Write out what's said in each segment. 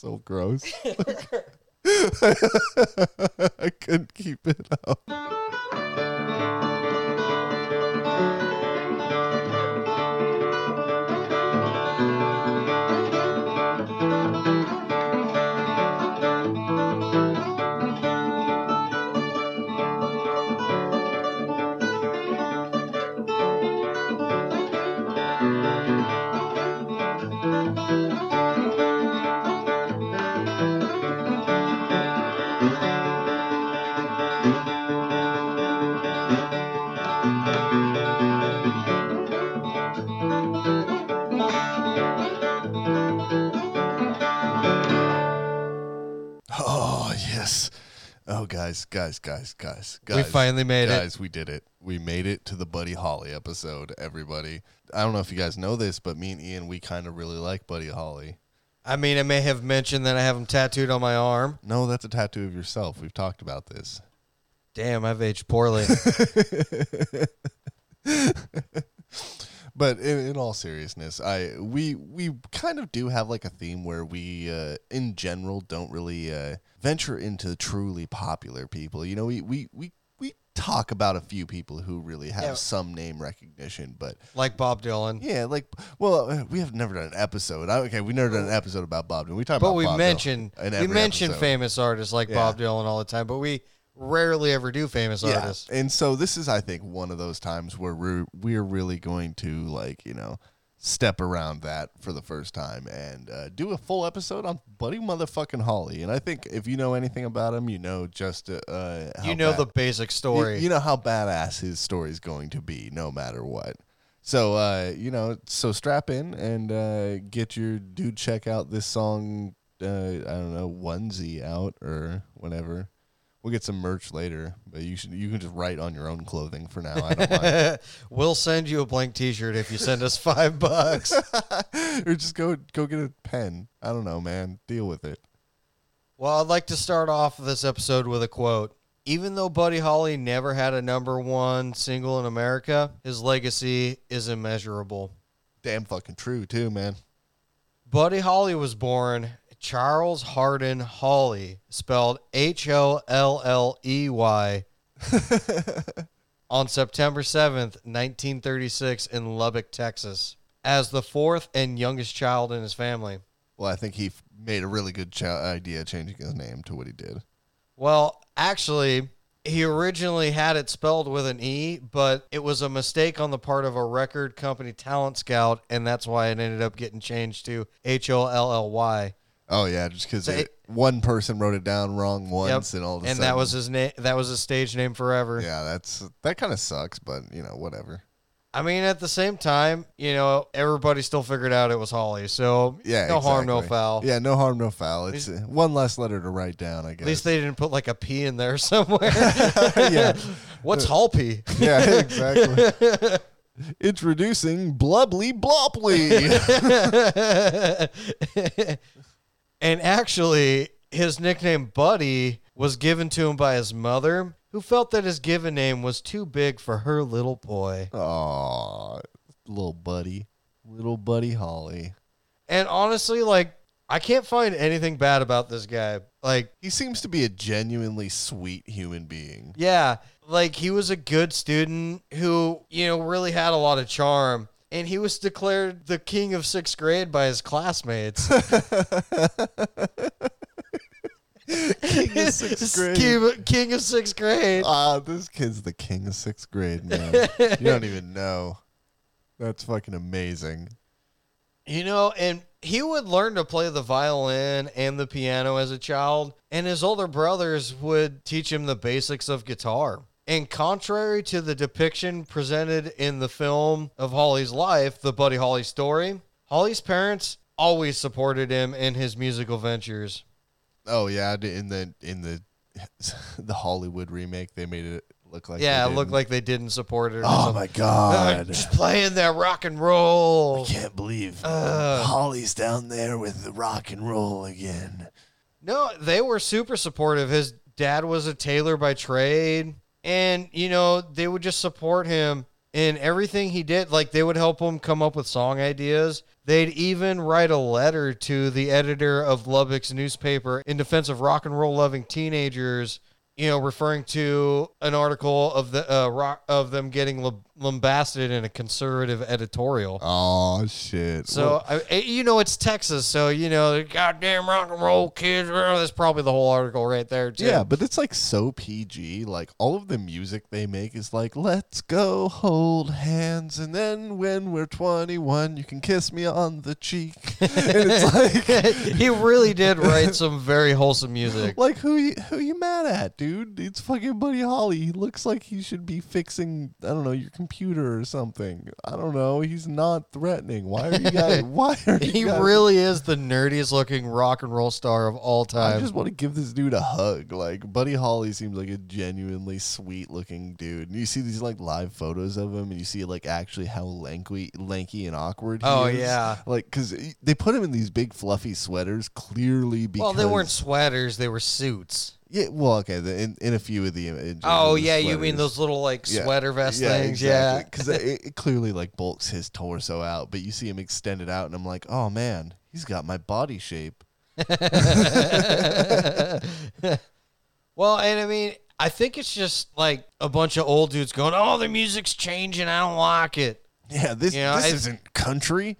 so gross. I couldn't keep it up. Guys, guys, guys, guys, guys. We finally made it. guys, we did it. We made it to the Buddy Holly episode, everybody. I don't know if you guys know this, but me and Ian, we kind of really like Buddy Holly. I mean, I may have mentioned that I have him tattooed on my arm. No, that's a tattoo of yourself. We've talked about this. Damn, I've aged poorly. But in, in all seriousness, I we we kind of do have like a theme where we, uh, in general, don't really uh, venture into truly popular people. You know, we we we we talk about a few people who really have Yeah. some name recognition, but like Bob Dylan. yeah, like well, we have never done an episode. I- Okay, we never done an episode about Bob Dylan. We talk But about we Bob Dylan mention we mention famous artists like Yeah. Bob Dylan all the time, but we rarely ever do famous Yeah, artists. and so this is, I think, one of those times where we're we're really going to like you know step around that for the first time and uh, do a full episode on Buddy Motherfucking Holly. And I think if you know anything about him, you know just uh, uh, how You know bad- the basic you, story. you know how badass his story is going to be, no matter what. So uh, you know, so strap in and uh, get your dude check out this song. Uh, I don't know onesie out or whatever. We'll get some merch later, but you should you can just write on your own clothing for now. I don't mind. we'll send you a blank T-shirt if you send us five bucks. or just go go get a pen. I don't know, man. Deal with it. Well, I'd like to start off this episode with a quote. Even though Buddy Holly never had a number one single in America, his legacy is immeasurable. Damn fucking true too, man. Buddy Holly was born Charles Hardin Holley, spelled H O L L E Y, on September 7th, 1936, in Lubbock, Texas, as the fourth and youngest child in his family. Well, I think he f- made a really good ch- idea changing his name to what he did. Well, actually, he originally had it spelled with an E, but it was a mistake on the part of a record company talent scout, and that's why it ended up getting changed to H O L L Y. Oh yeah, just because So one person wrote it down wrong once, and all of a and sudden, that was his name. That was his stage name forever. yeah, that's that kind of sucks, but you know, whatever. I mean, at the same time, you know, everybody still figured out it was Holly. So Yeah, no harm, no foul. Yeah, no harm, no foul. It's uh, one less letter to write down, I guess. At least they didn't put like a P in there somewhere. yeah, What's Hall P? yeah, exactly. Introducing Blubbly Blopley. And actually, his nickname Buddy was given to him by his mother, who felt that his given name was too big for her little boy. Aw, little buddy, little buddy Holly. And honestly, like, I can't find anything bad about this guy. Like, He seems to be a genuinely sweet human being. Yeah, like he was a good student who, you know, really had a lot of charm. And he was declared the king of sixth grade by his classmates. King of sixth grade. King, king of sixth grade. Ah, this kid's the king of sixth grade, man. you don't even know. That's fucking amazing. You know, and he would learn to play the violin and the piano as a child, and his older brothers would teach him the basics of guitar. And contrary to the depiction presented in the film of Holly's life, the Buddy Holly story, Holly's parents always supported him in his musical ventures. Oh yeah, in the in the the Hollywood remake, they made it look like yeah, they it looked like they didn't support it. Oh something. my Uh, god! just playing that rock and roll. I can't believe Uh. Holly's down there with the rock and roll again. No, they were super supportive. His dad was a tailor by trade, and you know they would just support him in everything he did. Like they would help him come up with song ideas. They'd even write a letter to the editor of Lubbock's newspaper in defense of rock and roll loving teenagers. You know, referring to an article of the uh, rock of them getting lambasted in a conservative editorial. Oh shit. So I, I- you know it's Texas, so you know the goddamn rock and roll kids. That's probably the whole article right there too. Yeah, but it's like so PG. Like all of the music they make is like, let's go hold hands, and then when we're 21, you can kiss me on the cheek. and it's like, he really did write some very wholesome music. like who you who you mad at, dude? It's fucking Buddy Holly. He looks like he should be fixing, I don't know, your computer or something. I don't know. He's not threatening. Why are you guys? Why are you He guys- really is the nerdiest looking rock and roll star of all time. I time. just want to give this dude a hug. Like Buddy Holly seems like a genuinely sweet looking dude. And you see these like live photos of him, and you see like actually how lanky, lanky and awkward. He Oh, is. yeah. like because they put him in these big fluffy sweaters, clearly because well, they weren't sweaters; they were suits. Yeah, well, okay. The, in, in a few of the images. Oh the yeah, you mean those little like Yeah. sweater vest things? Yeah. because it, it clearly like bulks his torso out, but you see him extended out, and I'm like, oh man, he's got my body shape. Well, and I mean, I think it's just like a bunch of old dudes going, "Oh, the music's changing. I don't like it." Yeah, this You know, this isn't country.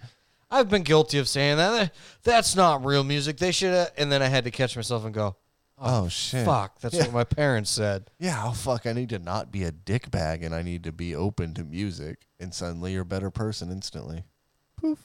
I've been guilty of saying that. That's not real music. They should have. And then I had to catch myself and go, Oh, oh, shit. "Fuck, that's Yeah. what my parents said." Yeah, oh fuck, I need to not be a dickbag and I need to be open to music and suddenly you're a better person instantly. Poof.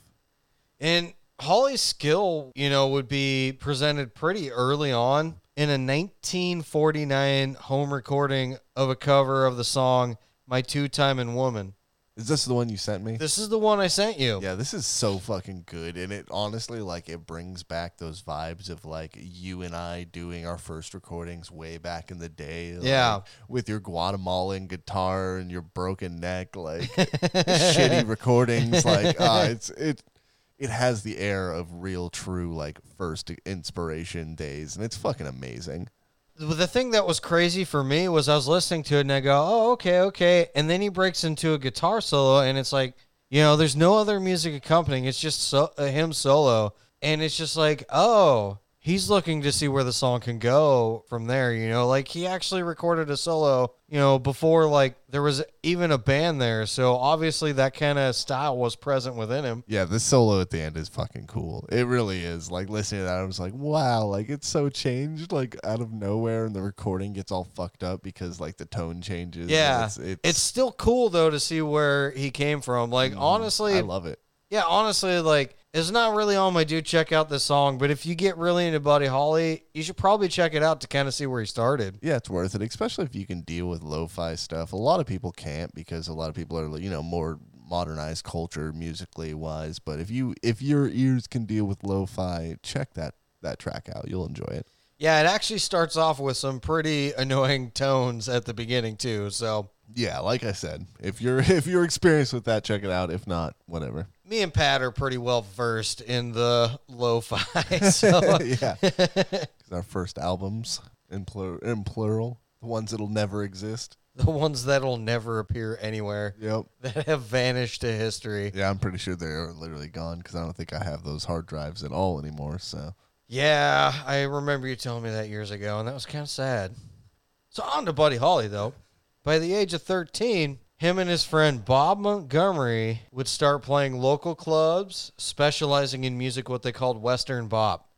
And Holly's skill, you know, would be presented pretty early on in a 1949 home recording of a cover of the song "My Two Timing Woman." Is this the one you sent me? This is the one I sent you. Yeah, this is so fucking good and it honestly like it brings back those vibes of like you and I doing our first recordings way back in the day. like, Yeah. with your Guatemalan guitar and your broken neck like shitty recordings like uh, it's it it has the air of real true like first inspiration days and it's fucking amazing. The thing that was crazy for me was I was listening to it and I go, oh, okay, okay. And then he breaks into a guitar solo and it's like, you know, there's no other music accompanying. It's just so, uh, him solo. And it's just like, oh, he's looking to see where the song can go from there, you know? Like he actually recorded a solo, you know, before like there was even a band there. So obviously that kind of style was present within him. Yeah, the solo at the end is fucking cool. It really is. Like listening to that, I was like, wow, like it's so changed, like out of nowhere, and the recording gets all fucked up because like the tone changes. Yeah. it's, it's, It's still cool though to see where he came from. Like honestly, Mm, I love it. Yeah, honestly, like it's not really on my do check out this song, but if you get really into Buddy Holly, you should probably check it out to kind of see where he started. Yeah, it's worth it, especially if you can deal with lo-fi stuff. A lot of people can't because a lot of people are, you know, more modernized culture musically wise. But if you if your ears can deal with lo-fi, check that that track out. You'll enjoy it. Yeah, it actually starts off with some pretty annoying tones at the beginning too. So Yeah, like I said, if you're if you're experienced with that, check it out. If not, whatever. Me and Pat are pretty well versed in the lo-fi. So yeah, our first albums in, plur- in plural, the ones that'll never exist. the ones that'll never appear anywhere Yep. that have vanished to history. Yeah, I'm pretty sure they're literally gone because I don't think I have those hard drives at all anymore. So Yeah, I remember you telling me that years ago, and that was kind of sad. So on to Buddy Holly, though. By the age of 13, him and his friend Bob Montgomery would start playing local clubs, specializing in music what they called Western bop.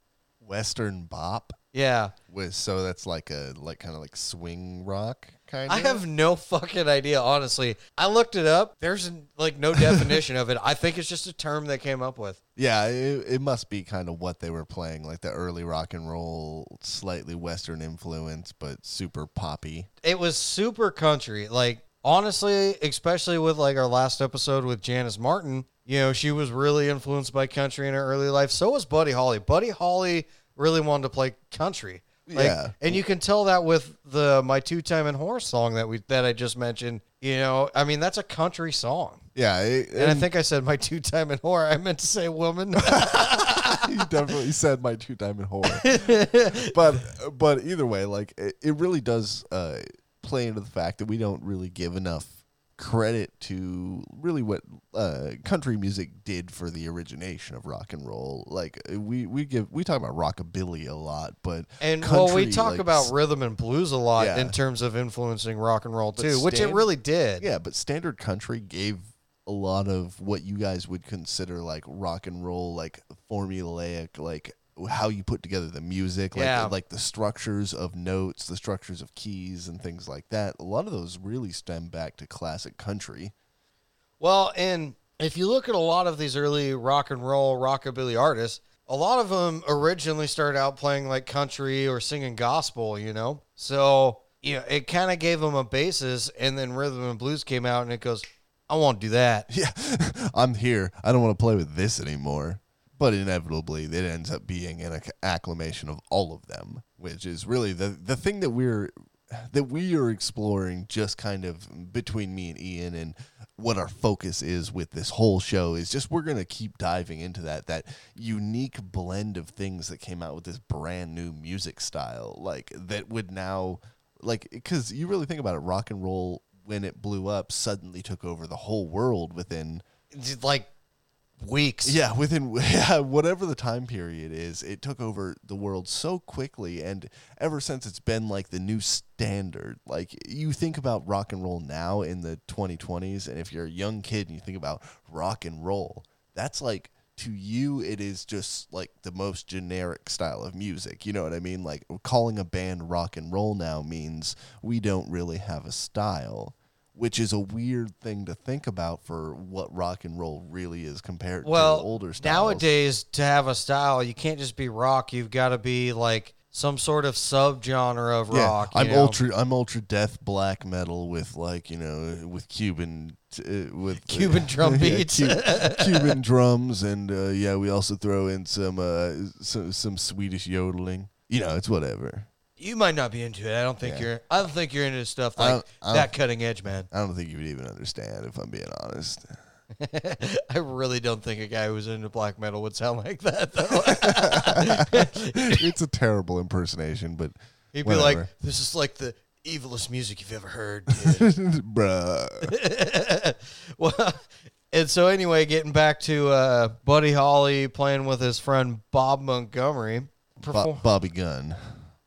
Western bop Yeah, was so that's like a like kind of like swing rock kind. I have no fucking idea, honestly. I looked it up. There's like no definition of it. I think it's just a term they came up with. Yeah, it, it must be kind of what they were playing, like the early rock and roll, slightly Western influence, but super poppy. it was super country. Like honestly, especially with like our last episode with Janis Martin, you know, she was really influenced by country in her early life. So was Buddy Holly. Buddy Holly really wanted to play country. Like, Yeah. and you can tell that with the my two time and horse song that we that I just mentioned. You know, I mean that's a country song. Yeah, it, And I think I said my two time and whore. I meant to say woman. you definitely said my two diamond whore. but but either way, like it, it really does uh, play into the fact that we don't really give enough credit to really what uh, country music did for the origination of rock and roll. Like we we give we talk about rockabilly a lot, but And well, we talk like, about rhythm and blues a lot Yeah. in terms of influencing rock and roll too, which it really did. Yeah, but standard country gave a lot of what you guys would consider like rock and roll, like formulaic, like how you put together the music, like Yeah. like the structures of notes, the structures of keys, and things like that. A lot of those really stem back to classic country. Well, and if you look at a lot of these early rock and roll rockabilly artists, a lot of them originally started out playing like country or singing gospel, you know? So, you know, it kind of gave them a basis and then rhythm and blues came out and it goes, I won't do that. Yeah, I'm here. I don't want to play with this anymore. But inevitably, it ends up being an acclamation of all of them, which is really the the thing that we're that we are exploring just kind of between me and Ian and what our focus is with this whole show is just we're going to keep diving into that that unique blend of things that came out with this brand new music style like that would now like cuz you really think about it rock and roll when it blew up suddenly took over the whole world within like weeks. yeah, within yeah, whatever the time period is, it took over the world so quickly, and ever since it's been like the new standard. Like you think about rock and roll now in the 2020s, and if you're a young kid and you think about rock and roll, that's like to you it is just like the most generic style of music. You know what I mean? Like calling a band rock and roll now means we don't really have a style. Which is a weird thing to think about for what rock and roll really is compared Well, to older styles. nowadays, to have a style, you can't just be rock. You've got to be like some sort of subgenre of yeah, rock. I'm know? ultra. I'm ultra death black metal with like you know with Cuban uh, with Cuban drum yeah, beats. Cu- Cuban drums, and uh, yeah, we also throw in some uh, some some Swedish yodeling. You know, it's whatever. You might not be into it. I don't think Yeah. you're. I don't think you're into stuff I like don't- I don't- that cutting edge, man. I don't think you would even understand if I'm being honest. I really don't think a guy who's into black metal would sound like that. Though it's a terrible impersonation, but he'd be like, "This is like the evilest music you've ever heard." dude." bruh. well, and so anyway, getting back to uh, Buddy Holly playing with his friend Bob Montgomery. Bo- Bobby Gunn.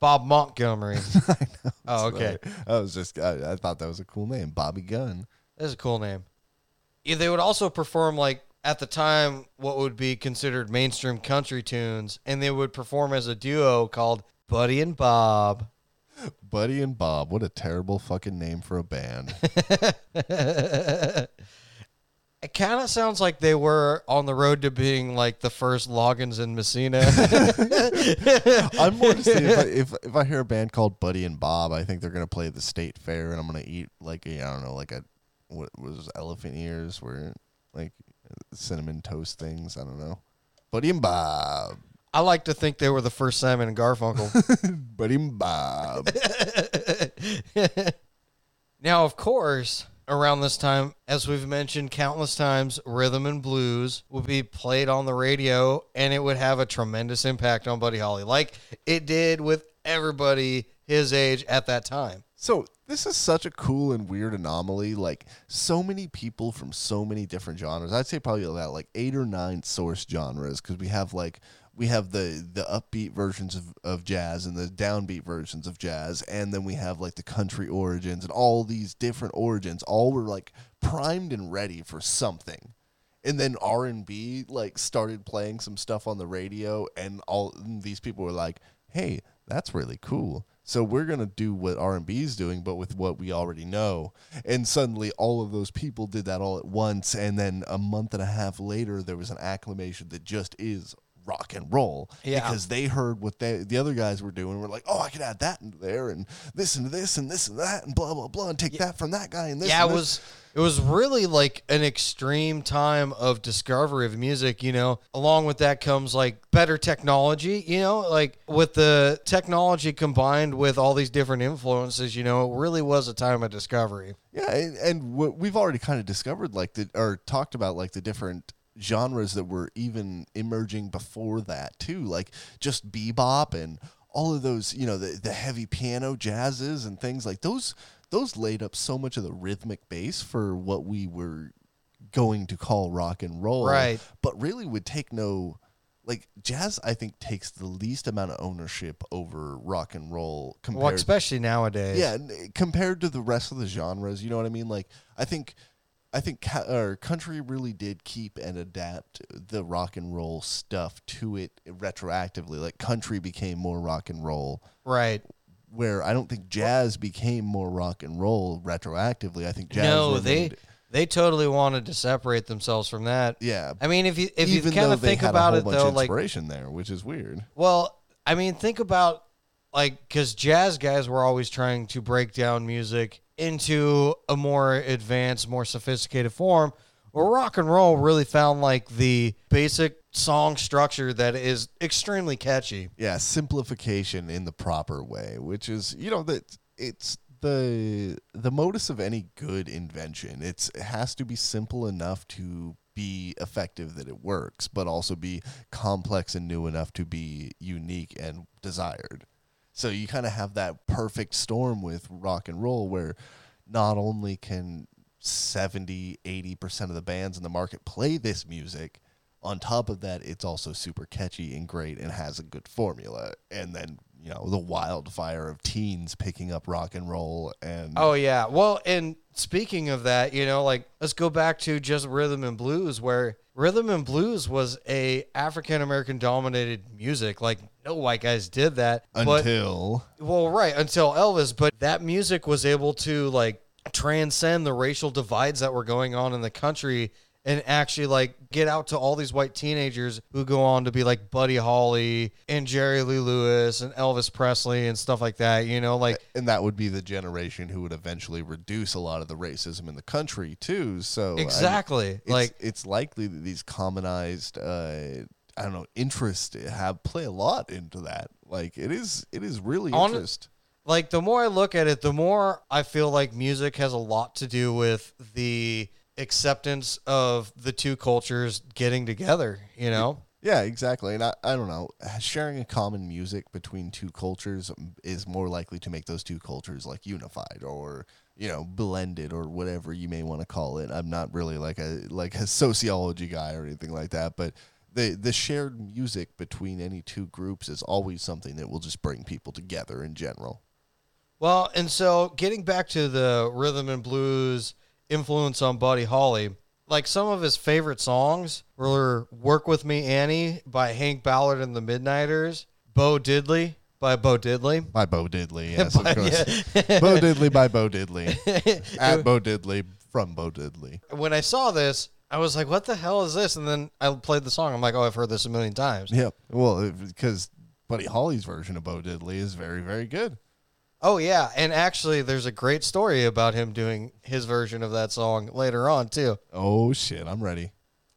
Bob Montgomery. oh, okay. Sorry. I was just. I, I thought that was a cool name, Bobby Gunn. That's a cool name. Yeah, they would also perform like at the time what would be considered mainstream country tunes, and they would perform as a duo called Buddy and Bob. Buddy and Bob. What a terrible fucking name for a band. Kind of sounds like they were on the road to being like the first Loggins and Messina. I'm more to see if I, if if I hear a band called Buddy and Bob, I think they're gonna play at the state fair, and I'm gonna eat like a, I don't know, like a what was elephant ears, where like cinnamon toast things. I don't know. Buddy and Bob. I like to think they were the first Simon and Garfunkel. Buddy and Bob. now, of course, around this time, as we've mentioned countless times, rhythm and blues would be played on the radio and it would have a tremendous impact on Buddy Holly, like it did with everybody his age at that time. So this is such a cool and weird anomaly. Like so many people from so many different genres. I'd say probably about like eight or nine source genres because we have like we have the the upbeat versions of, of jazz and the downbeat versions of jazz, and then we have like the country origins and all these different origins. All were like primed and ready for something. And then R and B like started playing some stuff on the radio, and all and these people were like, "Hey, that's really cool." So we're gonna do what R and B is doing, but with what we already know. And suddenly, all of those people did that all at once, and then a month and a half later, there was an acclamation that just is rock and roll Yeah. because they heard what they the other guys were doing. We're like, oh, I could add that into there, and this and this and this and that, and blah blah blah, and take that from that guy and this. yeah, and it this. was it was really like an extreme time of discovery of music, you know. Along with that comes like better technology, you know, like with the technology combined with all these different influences, you know, it really was a time of discovery. Yeah, and, and what we've already kind of discovered, like the or talked about, like the different genres that were even emerging before that too, like just bebop and all of those, you know, the the heavy piano jazzes and things like those. those laid up so much of the rhythmic base for what we were going to call rock and roll. Right. But really would take no like jazz I think takes the least amount of ownership over rock and roll compared Well, especially nowadays. yeah, compared to the rest of the genres, you know what I mean? Like I think I think ca- or country really did keep and adapt the rock and roll stuff to it retroactively. Like country became more rock and roll Right. where I don't think jazz became more rock and roll retroactively. I think jazz no, they remained- they totally wanted to separate themselves from that. yeah. I mean, if you if you kind of think about it though, like inspiration there, which is weird. Well, I mean, think about like because jazz guys were always trying to break down music into a more advanced, more sophisticated form. Well, rock and roll really found like the basic song structure that is extremely catchy. yeah simplification in the proper way which is you know that it's the the modus of any good invention it's it has to be simple enough to be effective that it works but also be complex and new enough to be unique and desired so you kind of have that perfect storm with rock and roll where not only can 70 80% of the bands in the market play this music on top of that it's also super catchy and great and has a good formula and then you know the wildfire of teens picking up rock and roll and Oh yeah. Well, and speaking of that, you know, like let's go back to just rhythm and blues where rhythm and blues was a African American dominated music. Like no white guys did that. but until Well, right, until Elvis, but that music was able to like transcend the racial divides that were going on in the country and actually like get out to all these white teenagers who go on to be like Buddy Holly and Jerry Lee Lewis and Elvis Presley and stuff like that, you know, like and that would be the generation who would eventually reduce a lot of the racism in the country too so I mean, exactly. it's, like it's likely that these commonized uh i don't know interest eh, have play a lot into that like it is it is really On- interest like the more I look at it, the more I feel like music has a lot to do with the acceptance of the two cultures getting together, you know? Yeah, exactly. And I, I don't know, sharing a common music between two cultures um, is more likely to make those two cultures like unified or, you know, blended or whatever you may want to call it. I'm not really like a like a sociology guy or anything like that, but the the shared music between any two groups is always something that will just bring people together in general. Well, and so getting back to the rhythm and blues influence on Buddy Holly, like some of his favorite songs were Work With Me Annie by Hank Ballard and the Midnighters, Bo Diddley by Bo Diddley. By Bo Diddley, yes, of By- course. Bo Diddley by Bo Diddley. At Bo Diddley from Bo Diddley. When I saw this, I was like, what the hell is this? And then I played the song. I'm like, oh, I've heard this a million times. Yep. Well, because Buddy Holly's version of Bo Diddley is very, very good. Oh, yeah. And actually, there's a great story about him doing his version of that song later on, too. Oh shit, I'm ready.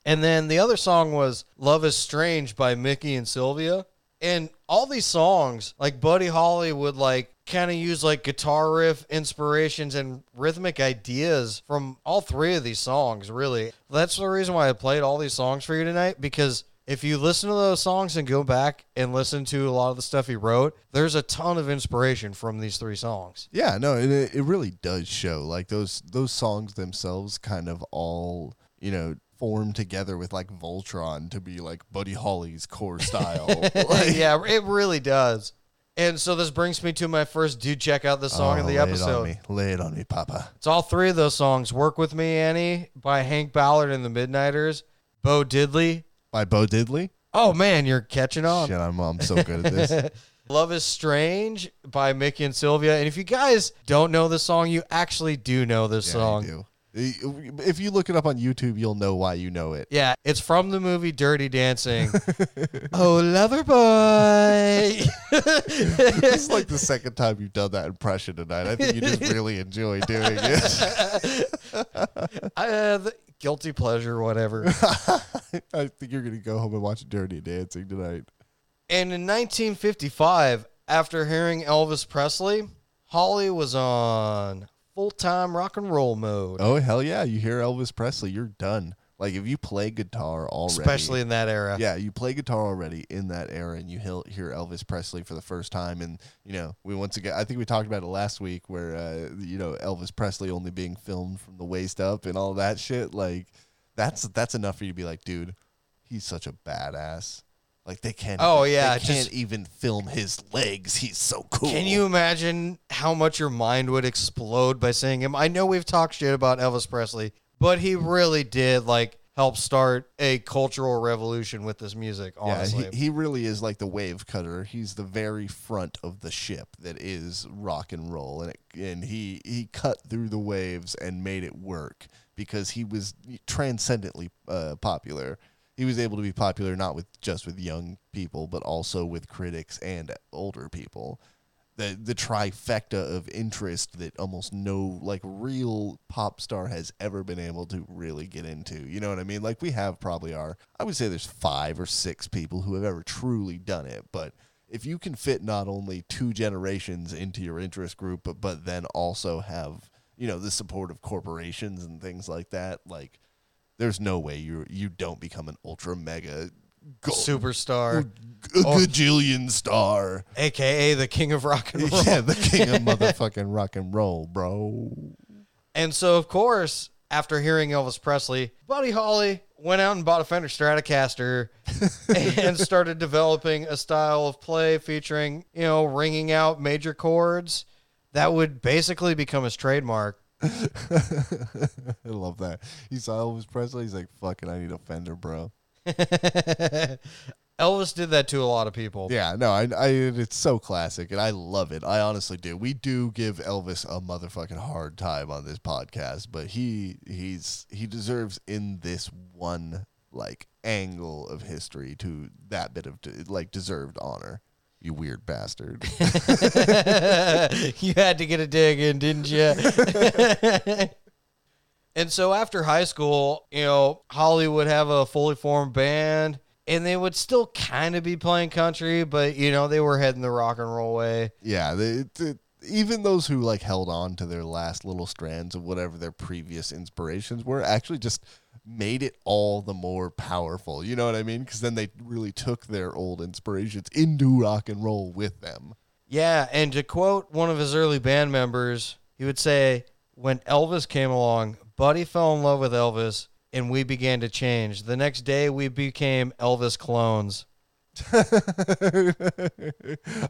And then the other song was Love is Strange by Mickey and Sylvia. And all these songs, like Buddy Holly would like kind of use like guitar riff inspirations and rhythmic ideas from all three of these songs, really. That's the reason why I played all these songs for you tonight because if you listen to those songs and go back and listen to a lot of the stuff he wrote, there's a ton of inspiration from these three songs. Yeah, no, it it really does show. Like those those songs themselves kind of all, you know, form together with like Voltron to be like Buddy Holly's core style. Like, yeah, it really does. And so this brings me to my first do check out the song of oh, the lay episode. It on me. Lay it on me, Papa. It's all three of those songs. Work With Me, Annie by Hank Ballard and the Midnighters. Bo Diddley. By Bo Diddley. Oh man, you're catching on. Shit, I'm I'm so good at this. Love is Strange by Mickey and Sylvia. And if you guys don't know this song, you actually do know this Yeah, song. If you look it up on YouTube, you'll know why you know it. Yeah, it's from the movie Dirty Dancing. oh, lover boy. This is like the second time you've done that impression tonight. I think you just really enjoy doing it. uh, the guilty pleasure, whatever. I think you're gonna go home and watch Dirty Dancing tonight. And in 1955, after hearing Elvis Presley, Holly was on full time rock and roll mode. Oh hell yeah! You hear Elvis Presley, you're done. Like if you play guitar already, especially in that era. yeah, you play guitar already in that era, and you hear, Elvis Presley for the first time, and you know we once again, I think we talked about it last week, where uh, you know Elvis Presley only being filmed from the waist up and all that shit. Like that's that's enough for you to be like, dude, he's such a badass. Like they can't. Oh, yeah, they can't just- even film his legs. He's so cool. Can you imagine how much your mind would explode by seeing him? I know we've talked shit about Elvis Presley, but he really did like help start a cultural revolution with this music. Honestly, Yeah, he, he really is like the wave cutter. He's the very front of the ship that is rock and roll, and it, and he he cut through the waves and made it work because he was transcendently uh, popular. He was able to be popular not with just with young people, but also with critics and older people. The the trifecta of interest that almost no like real pop star has ever been able to really get into. You know what I mean? Like we have probably our I would say there's five or six people who have ever truly done it, but if you can fit not only two generations into your interest group, but but then also have you know the support of corporations and things like that, like there's no way you you don't become an ultra mega go- superstar, a gajillion star. aka the king of rock and roll. Yeah, the king of motherfucking rock and roll, bro. And so, of course, after hearing Elvis Presley, Buddy Holly went out and bought a Fender Stratocaster and started developing a style of play featuring, you know, ringing out major chords that would basically become his trademark. I love that. He saw Elvis Presley. He's like, "Fucking, I need a Fender, bro." Elvis did that to a lot of people. Yeah, no, I, I, it's so classic, and I love it. I honestly do. We do give Elvis a motherfucking hard time on this podcast, but he, he's, he deserves in this one like angle of history to that bit of like deserved honor. You weird bastard. you had to get a dig in, didn't you? and so after high school, you know, Holly would have a fully formed band and they would still kind of be playing country, but you know, they were heading the rock and roll way. Yeah, they, they, even those who like held on to their last little strands of whatever their previous inspirations were actually just made it all the more powerful. You know what I mean? Because then they really took their old inspirations into rock and roll with them. Yeah, and to quote one of his early band members, he would say, "When Elvis came along, Buddy fell in love with Elvis." And we began to change. The next day, we became Elvis clones.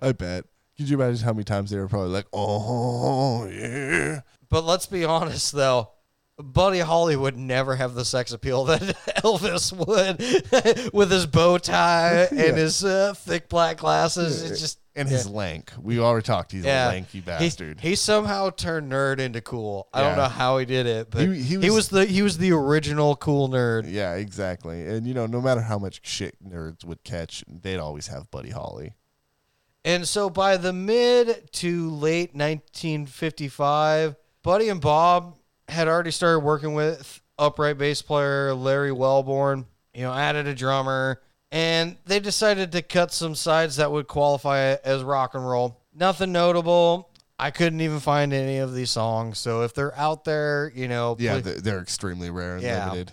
I bet. Could you imagine how many times they were probably like, "Oh yeah." But let's be honest, though. Buddy Holly would never have the sex appeal that Elvis would with his bow tie and his uh, thick black glasses. It's just And his lank. We already talked. He's yeah. a lanky bastard. He, somehow turned nerd into cool. I don't know how he did it, but He- he, he was, was- the he was the original cool nerd. yeah, exactly. And you know, no matter how much shit nerds would catch, they'd always have Buddy Holly. And so by the mid to late 1955, Buddy and Bob had already started working with upright bass player Larry Welborn, you know, added a drummer, and they decided to cut some sides that would qualify as rock and roll. Nothing notable. I couldn't even find any of these songs. So if they're out there, you know, Yeah, please- they're, extremely rare and Yeah. limited.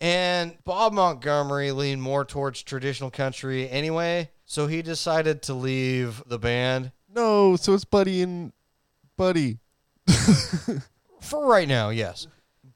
and Bob Montgomery leaned more towards traditional country anyway, so he decided to leave the band. No, so it's Buddy and Buddy. For right now, yes.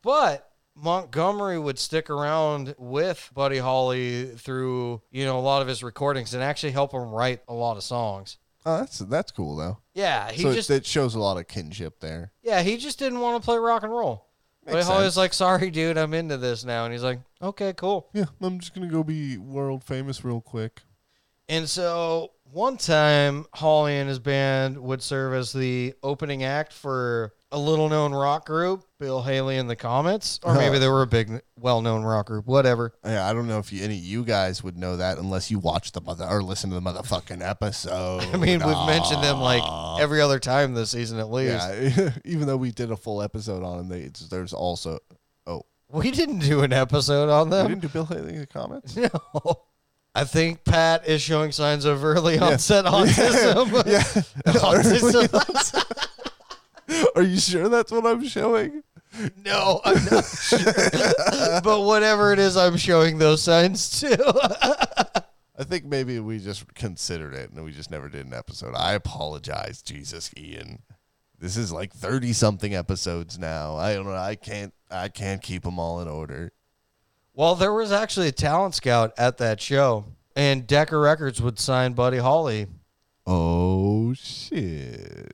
But Montgomery would stick around with Buddy Holly through, you know, a lot of his recordings and actually help him write a lot of songs. Oh, that's that's cool though. Yeah, he so just it shows a lot of kinship there. yeah, he just didn't want to play rock and roll. Buddy Makes Holly sense. was like, "Sorry, dude, I'm into this now." And he's like, "Okay, cool." Yeah, I'm just gonna go be world famous real quick. And so one time, Holly and his band would serve as the opening act for a little known rock group, Bill Haley and the Comets, or maybe they were a big, well known rock group, whatever. Yeah, I don't know if you, any of you guys would know that unless you watch the mother or listen to the motherfucking episode. I mean, we've mentioned them like every other time this season at least. Yeah, even though we did a full episode on them, they, it's, there's also oh We didn't do an episode on we them. didn't do Bill Haley in the comments. No. I think Pat is showing signs of early onset autism. yeah, Autism. Are you sure that's what I'm showing? No, I'm not sure. but whatever it is, I'm showing those signs too. I think maybe we just considered it and we just never did an episode. I apologize, Jesus, Ian. This is like 30 something episodes now. I don't know. I can't I can't keep them all in order. well, there was actually a talent scout at that show, and Decca Records would sign Buddy Holly. Oh shit.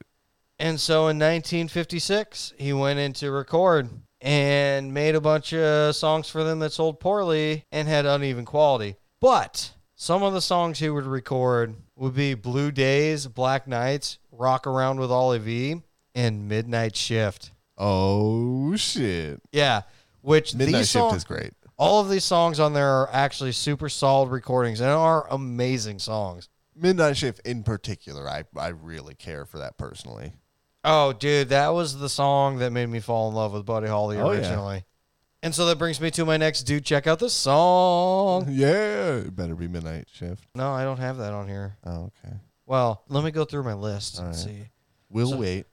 And so in 1956, he went in to record and made a bunch of songs for them that sold poorly and had uneven quality. But some of the songs he would record would be Blue Days, Black Nights, Rock Around with Ollie Vee, and Midnight Shift. Oh shit. Yeah, which Midnight Shift song- is great. all of these songs on there are actually super solid recordings and are amazing songs. Midnight Shift in particular, I, I really care for that personally. Oh, dude, that was the song that made me fall in love with Buddy Holly Oh, yeah. originally. And so that brings me to my next dude. Check out this song. Yeah, it better be Midnight Shift. No, I don't have that on here. Oh, okay. Well, let me go through my list and All right. see. We'll So- wait.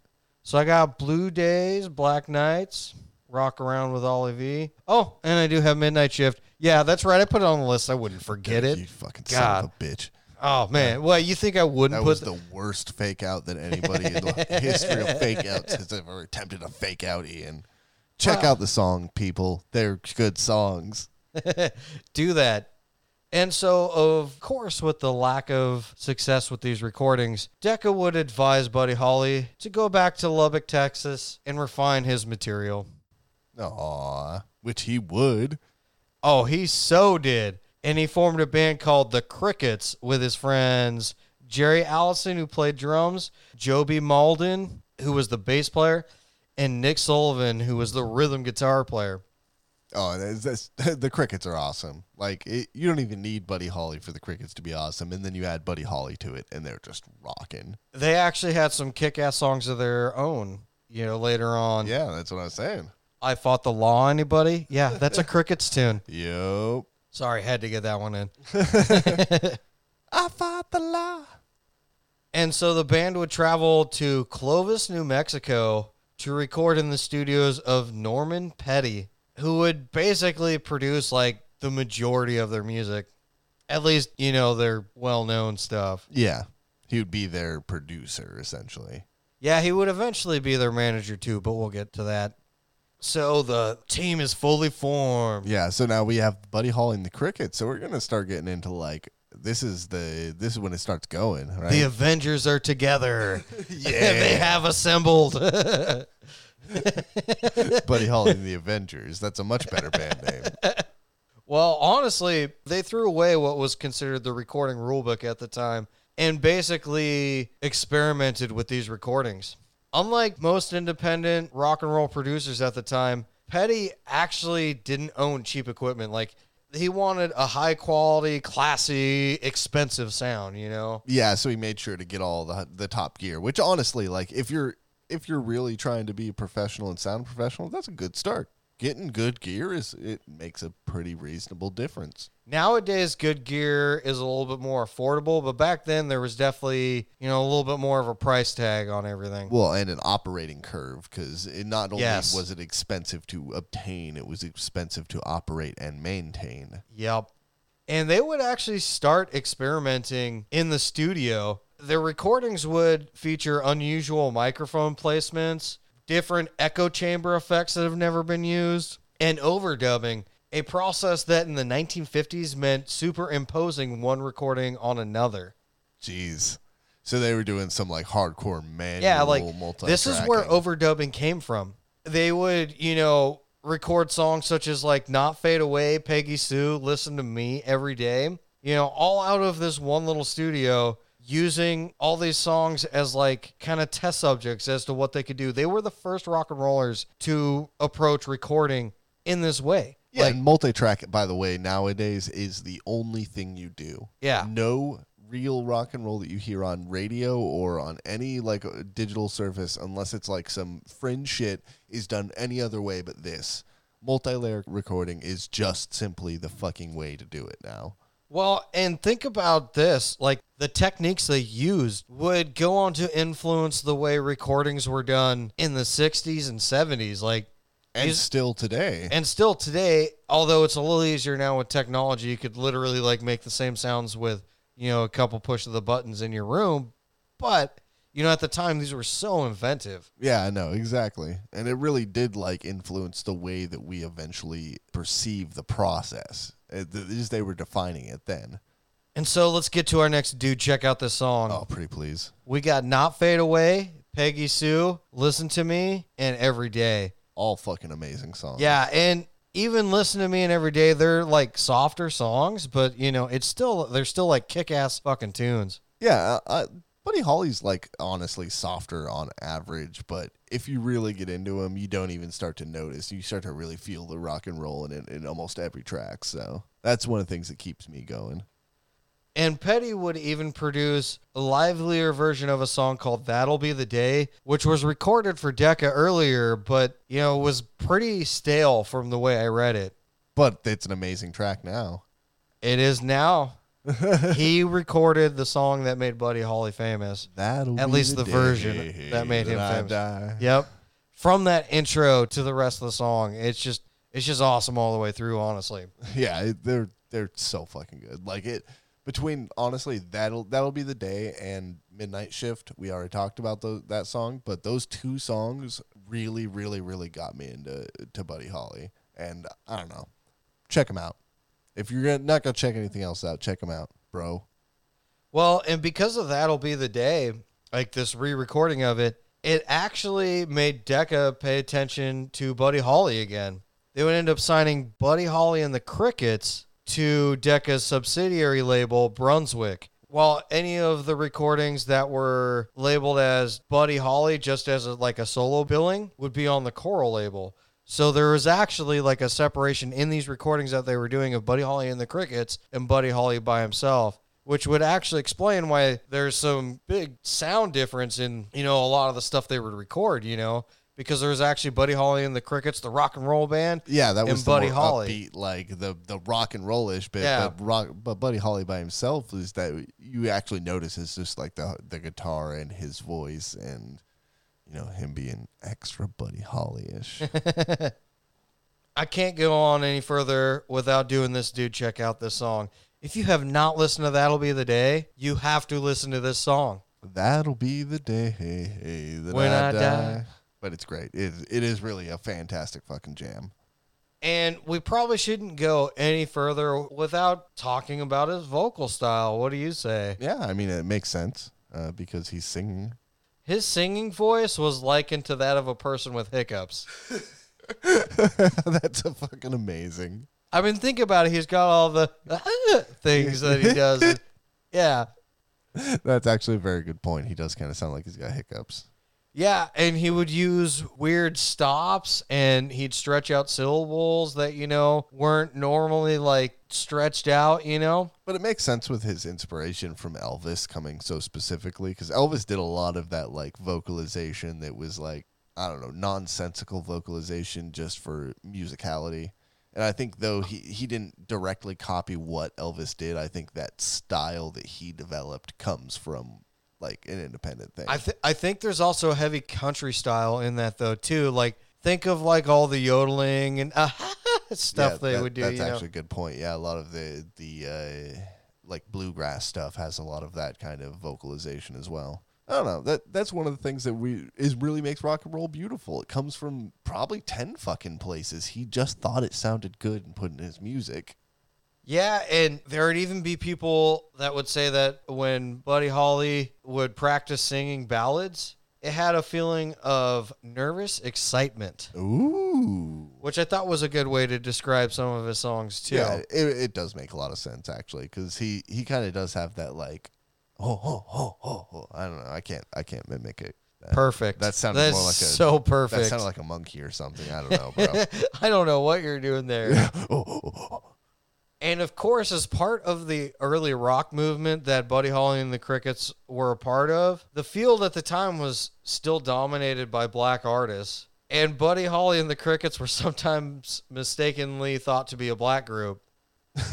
So I got Blue Days, Black Nights, Rock Around with Ollie Vee. Oh, and I do have Midnight Shift. Yeah, that's right. I put it on the list. I wouldn't forget it. You fucking son of a bitch. Oh man. Well, you think I wouldn't That put was the worst fake out that anybody in the history of fake outs has ever attempted a fake out, Ian. Check out the song, people. They're good songs. do that. And so, of course, with the lack of success with these recordings, Decca would advise Buddy Holly to go back to Lubbock, Texas, and refine his material. Aw, which he would. Oh, he so did. And he formed a band called The Crickets with his friends Jerry Allison, who played drums, Joe B. Mauldin, who was the bass player, and Nick Sullivan, who was the rhythm guitar player. Oh, that's, that's, the crickets are awesome. Like it, you don't even need Buddy Holly for the crickets to be awesome, and then you add Buddy Holly to it, and they're just rocking. They actually had some kick ass songs of their own, you know, later on. Yeah, that's what I was saying. I fought the law, anybody? Yeah, that's a Crickets tune. Yep. Sorry, had to get that one in. I fought the law. And so the band would travel to Clovis, New Mexico to record in the studios of Norman Petty, who would basically produce like the majority of their music. At least, you know, their well known stuff. Yeah, he would be their producer essentially. Yeah, he would eventually be their manager too, but we'll get to that. So the team is fully formed. Yeah, so now we have Buddy Holly and the Crickets. So we're gonna start getting into like this is the this is when it starts going, right? The Avengers are together. Yeah. they have assembled. Buddy Holly and the Avengers. That's a much better band name. Well, honestly, they threw away what was considered the recording rulebook at the time and basically experimented with these recordings. Unlike most independent rock and roll producers at the time, Petty actually didn't own cheap equipment. Like, he wanted a high quality, classy, expensive sound, you know? Yeah, so he made sure to get all the the top gear. Which honestly, like if you're if you're really trying to be a professional and sound professional, that's a good start. Getting good gear is it makes a pretty reasonable difference. Nowadays, good gear is a little bit more affordable, but back then there was definitely, you know, a little bit more of a price tag on everything. Well, and an operating curve because it not only Yes. was it expensive to obtain, it was expensive to operate and maintain. Yep. And they would actually start experimenting in the studio. Their recordings would feature unusual microphone placements, different echo chamber effects that have never been used, and overdubbing, a process that in the 1950s meant superimposing one recording on another. Jeez. So they were doing some like hardcore manual Yeah, like multi this is where overdubbing came from. They would, you know, record songs such as like "Not Fade Away," Peggy Sue, "Listen to Me" every day. You know, all out of this one little studio, using all these songs as like kind of test subjects as to what they could do. They were the first rock and rollers to approach recording in this way. Yeah, Like, and multi-track, by the way, nowadays is the only thing you do. Yeah. No real rock and roll that you hear on radio or on any like uh, digital surface, unless it's like some fringe shit, is done any other way but this. Multi-layer recording is just simply the fucking way to do it now. Well, and think about this like the techniques they used would go on to influence the way recordings were done in the 60s and 70s. Like, and still today. And still today, although it's a little easier now with technology, you could literally like make the same sounds with, you know, a couple push of the buttons in your room. But, you know, at the time these were so inventive. Yeah, I know exactly, and it really did like influence the way that we eventually perceive the process. It, th- just they were defining it then. And so let's get to our next dude. Check out this song. Oh, pretty please. We got Not Fade Away, Peggy Sue, Listen to Me, and Every Day. All fucking amazing songs. Yeah, and even Listen to Me and Every Day, they're like softer songs, but you know, it's still they're still like kick ass fucking tunes. yeah. Uh, Buddy Holly's like honestly softer on average, but if you really get into him, you don't even start to notice. You start to really feel the rock and roll in it in almost every track. So that's one of the things that keeps me going. And Petty would even produce a livelier version of a song called That'll Be the Day, which was recorded for Decca earlier, but you know, was pretty stale from the way I read it. But it's an amazing track now. It is now. he recorded the song that made Buddy Holly famous. That'll At least the day version that made him I famous. die. Yep. From that intro to the rest of the song, it's just it's just awesome all the way through, honestly. Yeah, they're they're so fucking good. Like it between honestly that'll that'll be the day and Midnight Shift. We already talked about those, that song, but those two songs really, really, really got me into to Buddy Holly. And I don't know, check them out. If you're not gonna check anything else out, check them out, bro. Well, and because of that'll be the day, like this re-recording of it, it actually made Decca pay attention to Buddy Holly again. They would end up signing Buddy Holly and the Crickets to Decca's subsidiary label Brunswick. While any of the recordings that were labeled as Buddy Holly just as a, like a solo billing would be on the Coral label. So there was actually like a separation in these recordings that they were doing of Buddy Holly and the Crickets and Buddy Holly by himself, which would actually explain why there's some big sound difference in, you know, a lot of the stuff they would record, you know, because there was actually Buddy Holly and the Crickets, the rock and roll band. Yeah, that And was Buddy Holly. upbeat, like the the rock and rollish bit. Yeah. But rock, but Buddy Holly by himself is that you actually notice is just like the the guitar and his voice and you know him being extra Buddy Holly ish. I can't go on any further without doing this, dude. Check out this song. If you have not listened to That'll Be the Day, you have to listen to this song. That'll be the day that When I, I die. die. But it's great. It it is really a fantastic fucking jam. And we probably shouldn't go any further without talking about his vocal style. What do you say? Yeah, I mean it makes sense uh, because he's singing. His singing voice was likened to that of a person with hiccups. That's a fucking amazing. I mean, think about it. He's got all the uh, things that he does. Yeah. That's actually a very good point. He does kind of sound like he's got hiccups. Yeah, and he would use weird stops and he'd stretch out syllables that, you know, weren't normally like stretched out, you know? But it makes sense with his inspiration from Elvis coming so specifically because Elvis did a lot of that like vocalization that was like I don't know nonsensical vocalization just for musicality. And I think though he he didn't directly copy what Elvis did, I think that style that he developed comes from like an independent thing. I th- I think there's also a heavy country style in that though too. Like think of like all the yodeling and uh, stuff Yeah, they that- would do. That's you know? actually a good point. Yeah, a lot of the the uh, like bluegrass stuff has a lot of that kind of vocalization as well. I don't know. That that's one of the things that we is really makes rock and roll beautiful. It comes from probably ten fucking places. He just thought it sounded good and put in his music. Yeah, and there would even be people that would say that when Buddy Holly would practice singing ballads, it had a feeling of nervous excitement, Ooh. which I thought was a good way to describe some of his songs too. Yeah, it, it does make a lot of sense actually because he he kind of does have that like oh oh oh oh oh. I don't know. I can't I can't mimic it. That, Perfect. That sounded That's more like a so That sounded like a monkey or something. I don't know, bro. I don't know what you're doing there. oh, oh, oh. And of course, as part of the early rock movement that Buddy Holly and the Crickets were a part of, the field at the time was still dominated by black artists. And Buddy Holly and the Crickets were sometimes mistakenly thought to be a black group.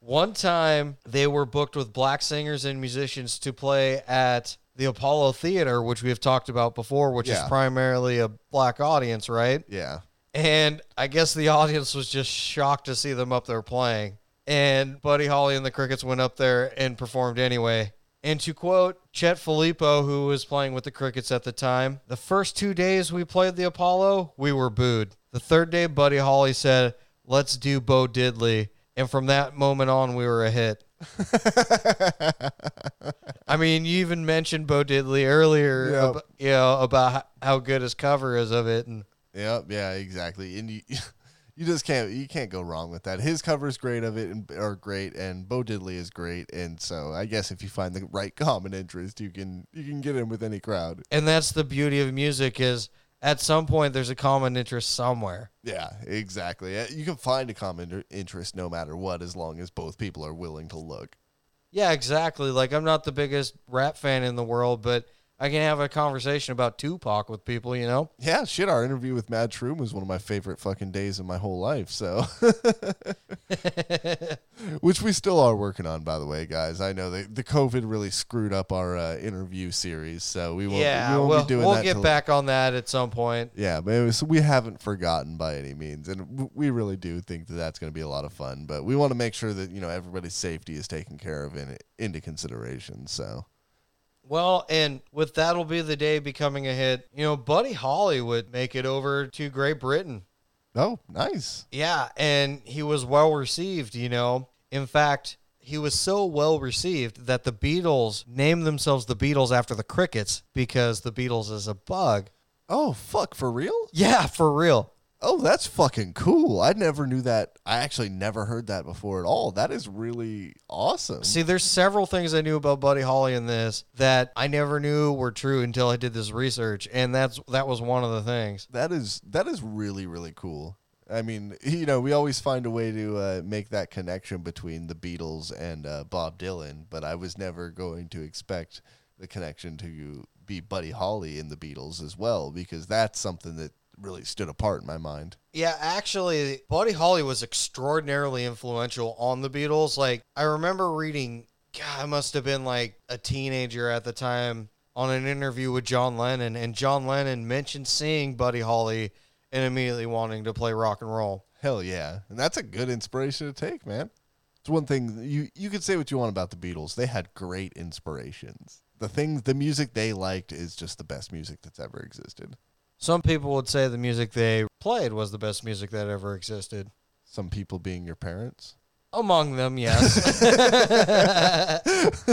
One time, they were booked with black singers and musicians to play at the Apollo Theater, which we have talked about before, which Yeah. is primarily a black audience, right? Yeah. And I guess the audience was just shocked to see them up there playing. And Buddy Holly and the Crickets went up there and performed anyway. And to quote Chet Filippo, who was playing with the Crickets at the time, the first two days we played the Apollo, we were booed. The third day, Buddy Holly said, Let's do Bo Diddley. And from that moment on, we were a hit. I mean, you even mentioned Bo Diddley earlier, Yep. ab- you know, about how good his cover is of it. And Yep. Yeah. Exactly. And you, you just can't you can't go wrong with that. His covers great of it and are great, and Bo Diddley is great. And so I guess if you find the right common interest, you can you can get in with any crowd. and that's the beauty of music is at some point there's a common interest somewhere Yeah. Exactly. You can find a common interest no matter what, as long as both people are willing to look. yeah exactly like i'm not the biggest rap fan in the world but i can have a conversation about tupac with people you know Yeah, shit. Our interview with Mad Shroom was one of my favorite fucking days of my whole life. So, which we still are working on, by the way, guys. I know the the COVID really screwed up our uh, interview series, so we won't. yeah we won't we'll, be doing that. we'll get back on that at some point Yeah, but was, we haven't forgotten by any means, and we really do think that that's going to be a lot of fun. But we want to make sure that you know everybody's safety is taken care of in into consideration. So, well and with that'll be the day becoming a hit you know buddy holly would make it over to great britain oh, nice. Yeah, and he was well received, you know. In fact, he was so well received that the Beatles named themselves the Beatles after the crickets because the Beatles is a bug. Oh, fuck, for real? Yeah, for real. Oh, that's fucking cool. I never knew that. I actually never heard that before at all. That is really awesome. See, there's several things I knew about Buddy Holly in this that I never knew were true until I did this research, and that's that was one of the things. that is that is really really cool. I mean, you know, we always find a way to uh, make that connection between the Beatles and uh, Bob Dylan, but I was never going to expect the connection to be Buddy Holly in the Beatles as well, because that's something that really stood apart in my mind. Yeah, actually, Buddy Holly was extraordinarily influential on the Beatles. Like, I remember reading, God, I must have been like a teenager at the time on an interview with John Lennon, and John Lennon mentioned seeing Buddy Holly and immediately wanting to play rock and roll. Hell yeah, and that's a good inspiration to take, man. It's one thing you you could say what you want about the Beatles. They had great inspirations. The things, the music they liked is just the best music that's ever existed. Some people would say the music they played was the best music that ever existed. Some people being your parents. Among them, yes.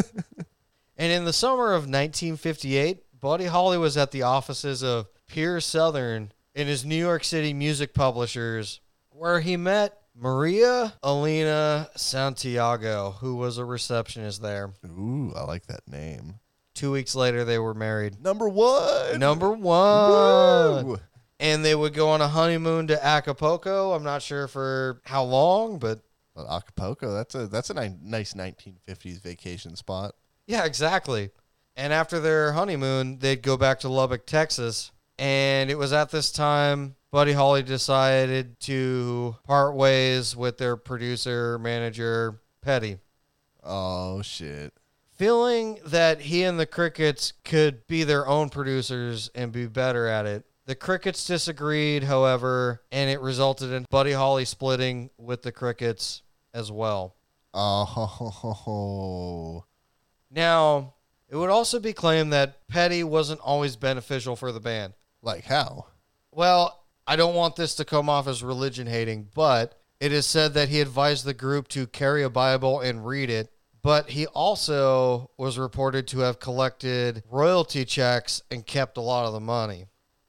and in the summer of 1958, Buddy Holly was at the offices of Peer Southern in his New York City music publishers, where he met Maria Elena Santiago, who was a receptionist there. Ooh, I like that name. Two weeks later, they were married. Number one. Number one. Woo! And they would go on a honeymoon to Acapulco. I'm not sure for how long, but Well, Acapulco. That's a that's a ni- nice 1950s vacation spot. Yeah, exactly. And after their honeymoon, they'd go back to Lubbock, Texas. And it was at this time Buddy Holly decided to part ways with their producer, manager, Petty. Oh shit. Feeling that he and the Crickets could be their own producers and be better at it, the Crickets disagreed, however, and it resulted in Buddy Holly splitting with the Crickets as well. Oh. Now, it would also be claimed that Petty wasn't always beneficial for the band. Like how? Well, I don't want this to come off as religion hating, but it is said that he advised the group to carry a Bible and read it. But he also was reported to have collected royalty checks and kept a lot of the money.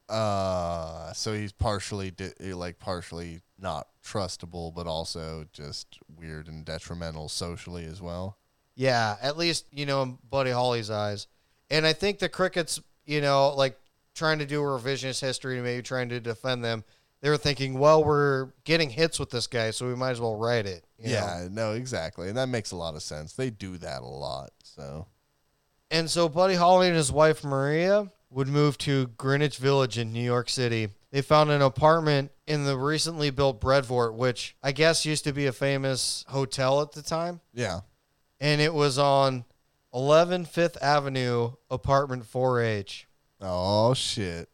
Uh, so he's partially di- like partially not trustable, but also just weird and detrimental socially as well. Yeah, at least, you know, in Buddy Holly's eyes. And I think the Crickets, you know, like trying to do a revisionist history and maybe trying to defend them, they were thinking, well, we're getting hits with this guy, so we might as well write it. you know? yeah, no, exactly, and that makes a lot of sense. They do that a lot. So And so Buddy Holly and his wife Maria would move to Greenwich Village in New York City. They found an apartment in the recently built Brevoort, which I guess used to be a famous hotel at the time. yeah, And it was on 11 Fifth Avenue, apartment 4H. Oh shit.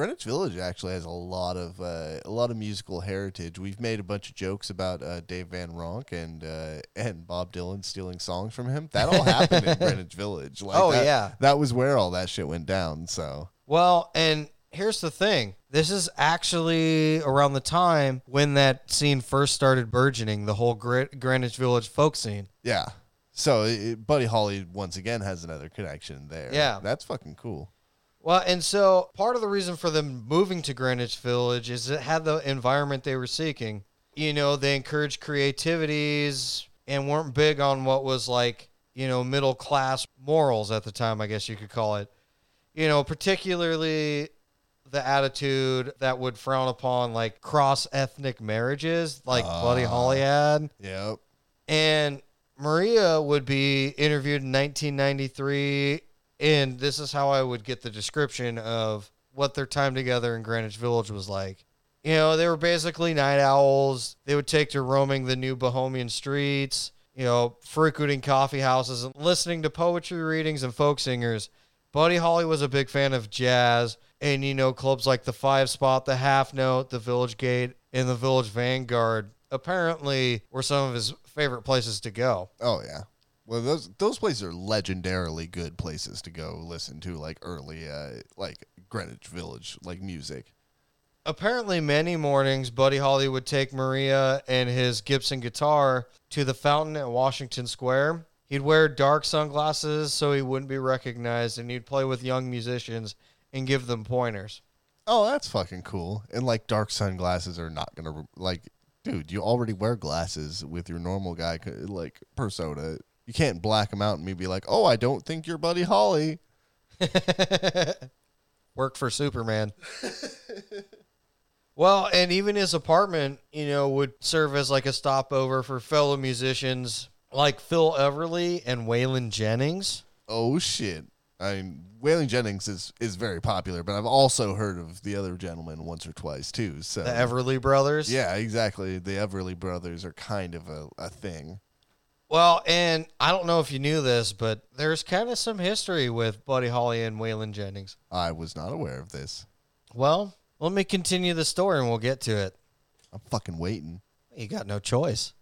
Greenwich Village actually has a lot of uh, a lot of musical heritage. We've made a bunch of jokes about uh, Dave Van Ronk and uh, and Bob Dylan stealing songs from him. That all happened in Greenwich Village. Like Oh, that- yeah. that was where all that shit went down. So Well, and here's the thing this is actually around the time when that scene first started burgeoning, the whole Gre- Greenwich Village folk scene. yeah, so it, Buddy Holly once again has another connection there. Yeah. that's fucking cool. Well, and so part of the reason for them moving to Greenwich Village is it had the environment they were seeking. You know, they encouraged creativities and weren't big on what was like, you know, middle class morals at the time, I guess you could call it. You know, particularly the attitude that would frown upon like cross ethnic marriages, like ah, Buddy Holly had. Yep. And Maria would be interviewed in 1993. And this is how I would get the description of what their time together in Greenwich Village was like. You know, they were basically night owls. They would take to roaming the new Bohemian streets, you know, frequenting coffee houses and listening to poetry readings and folk singers. Buddy Holly was a big fan of jazz and, you know, clubs like the Five Spot, the Half Note, the Village Gate, and the Village Vanguard apparently were some of his favorite places to go. Oh yeah. Well, those those places are legendarily good places to go listen to, like early, uh, like Greenwich Village, like music. Apparently, many mornings, Buddy Holly would take Maria and his Gibson guitar to the fountain at Washington Square. He'd wear dark sunglasses so he wouldn't be recognized, and he'd play with young musicians and give them pointers. Oh, that's fucking cool. And like dark sunglasses are not gonna like, dude. You already wear glasses with your normal guy like persona. You can't black them out and me be like, oh, I don't think you're Buddy Holly. Work for Superman. well, and even his apartment, you know, would serve as like a stopover for fellow musicians like Phil Everly and Waylon Jennings. Oh shit. I mean, Waylon Jennings is is very popular, but I've also heard of the other gentleman once or twice too. So The Everly brothers. yeah, exactly. The Everly brothers are kind of a, a thing. Well, and I don't know if you knew this, but there's kind of some history with Buddy Holly and Waylon Jennings. I was not aware of this. Well, let me continue the story and we'll get to it. I'm fucking waiting. You got no choice.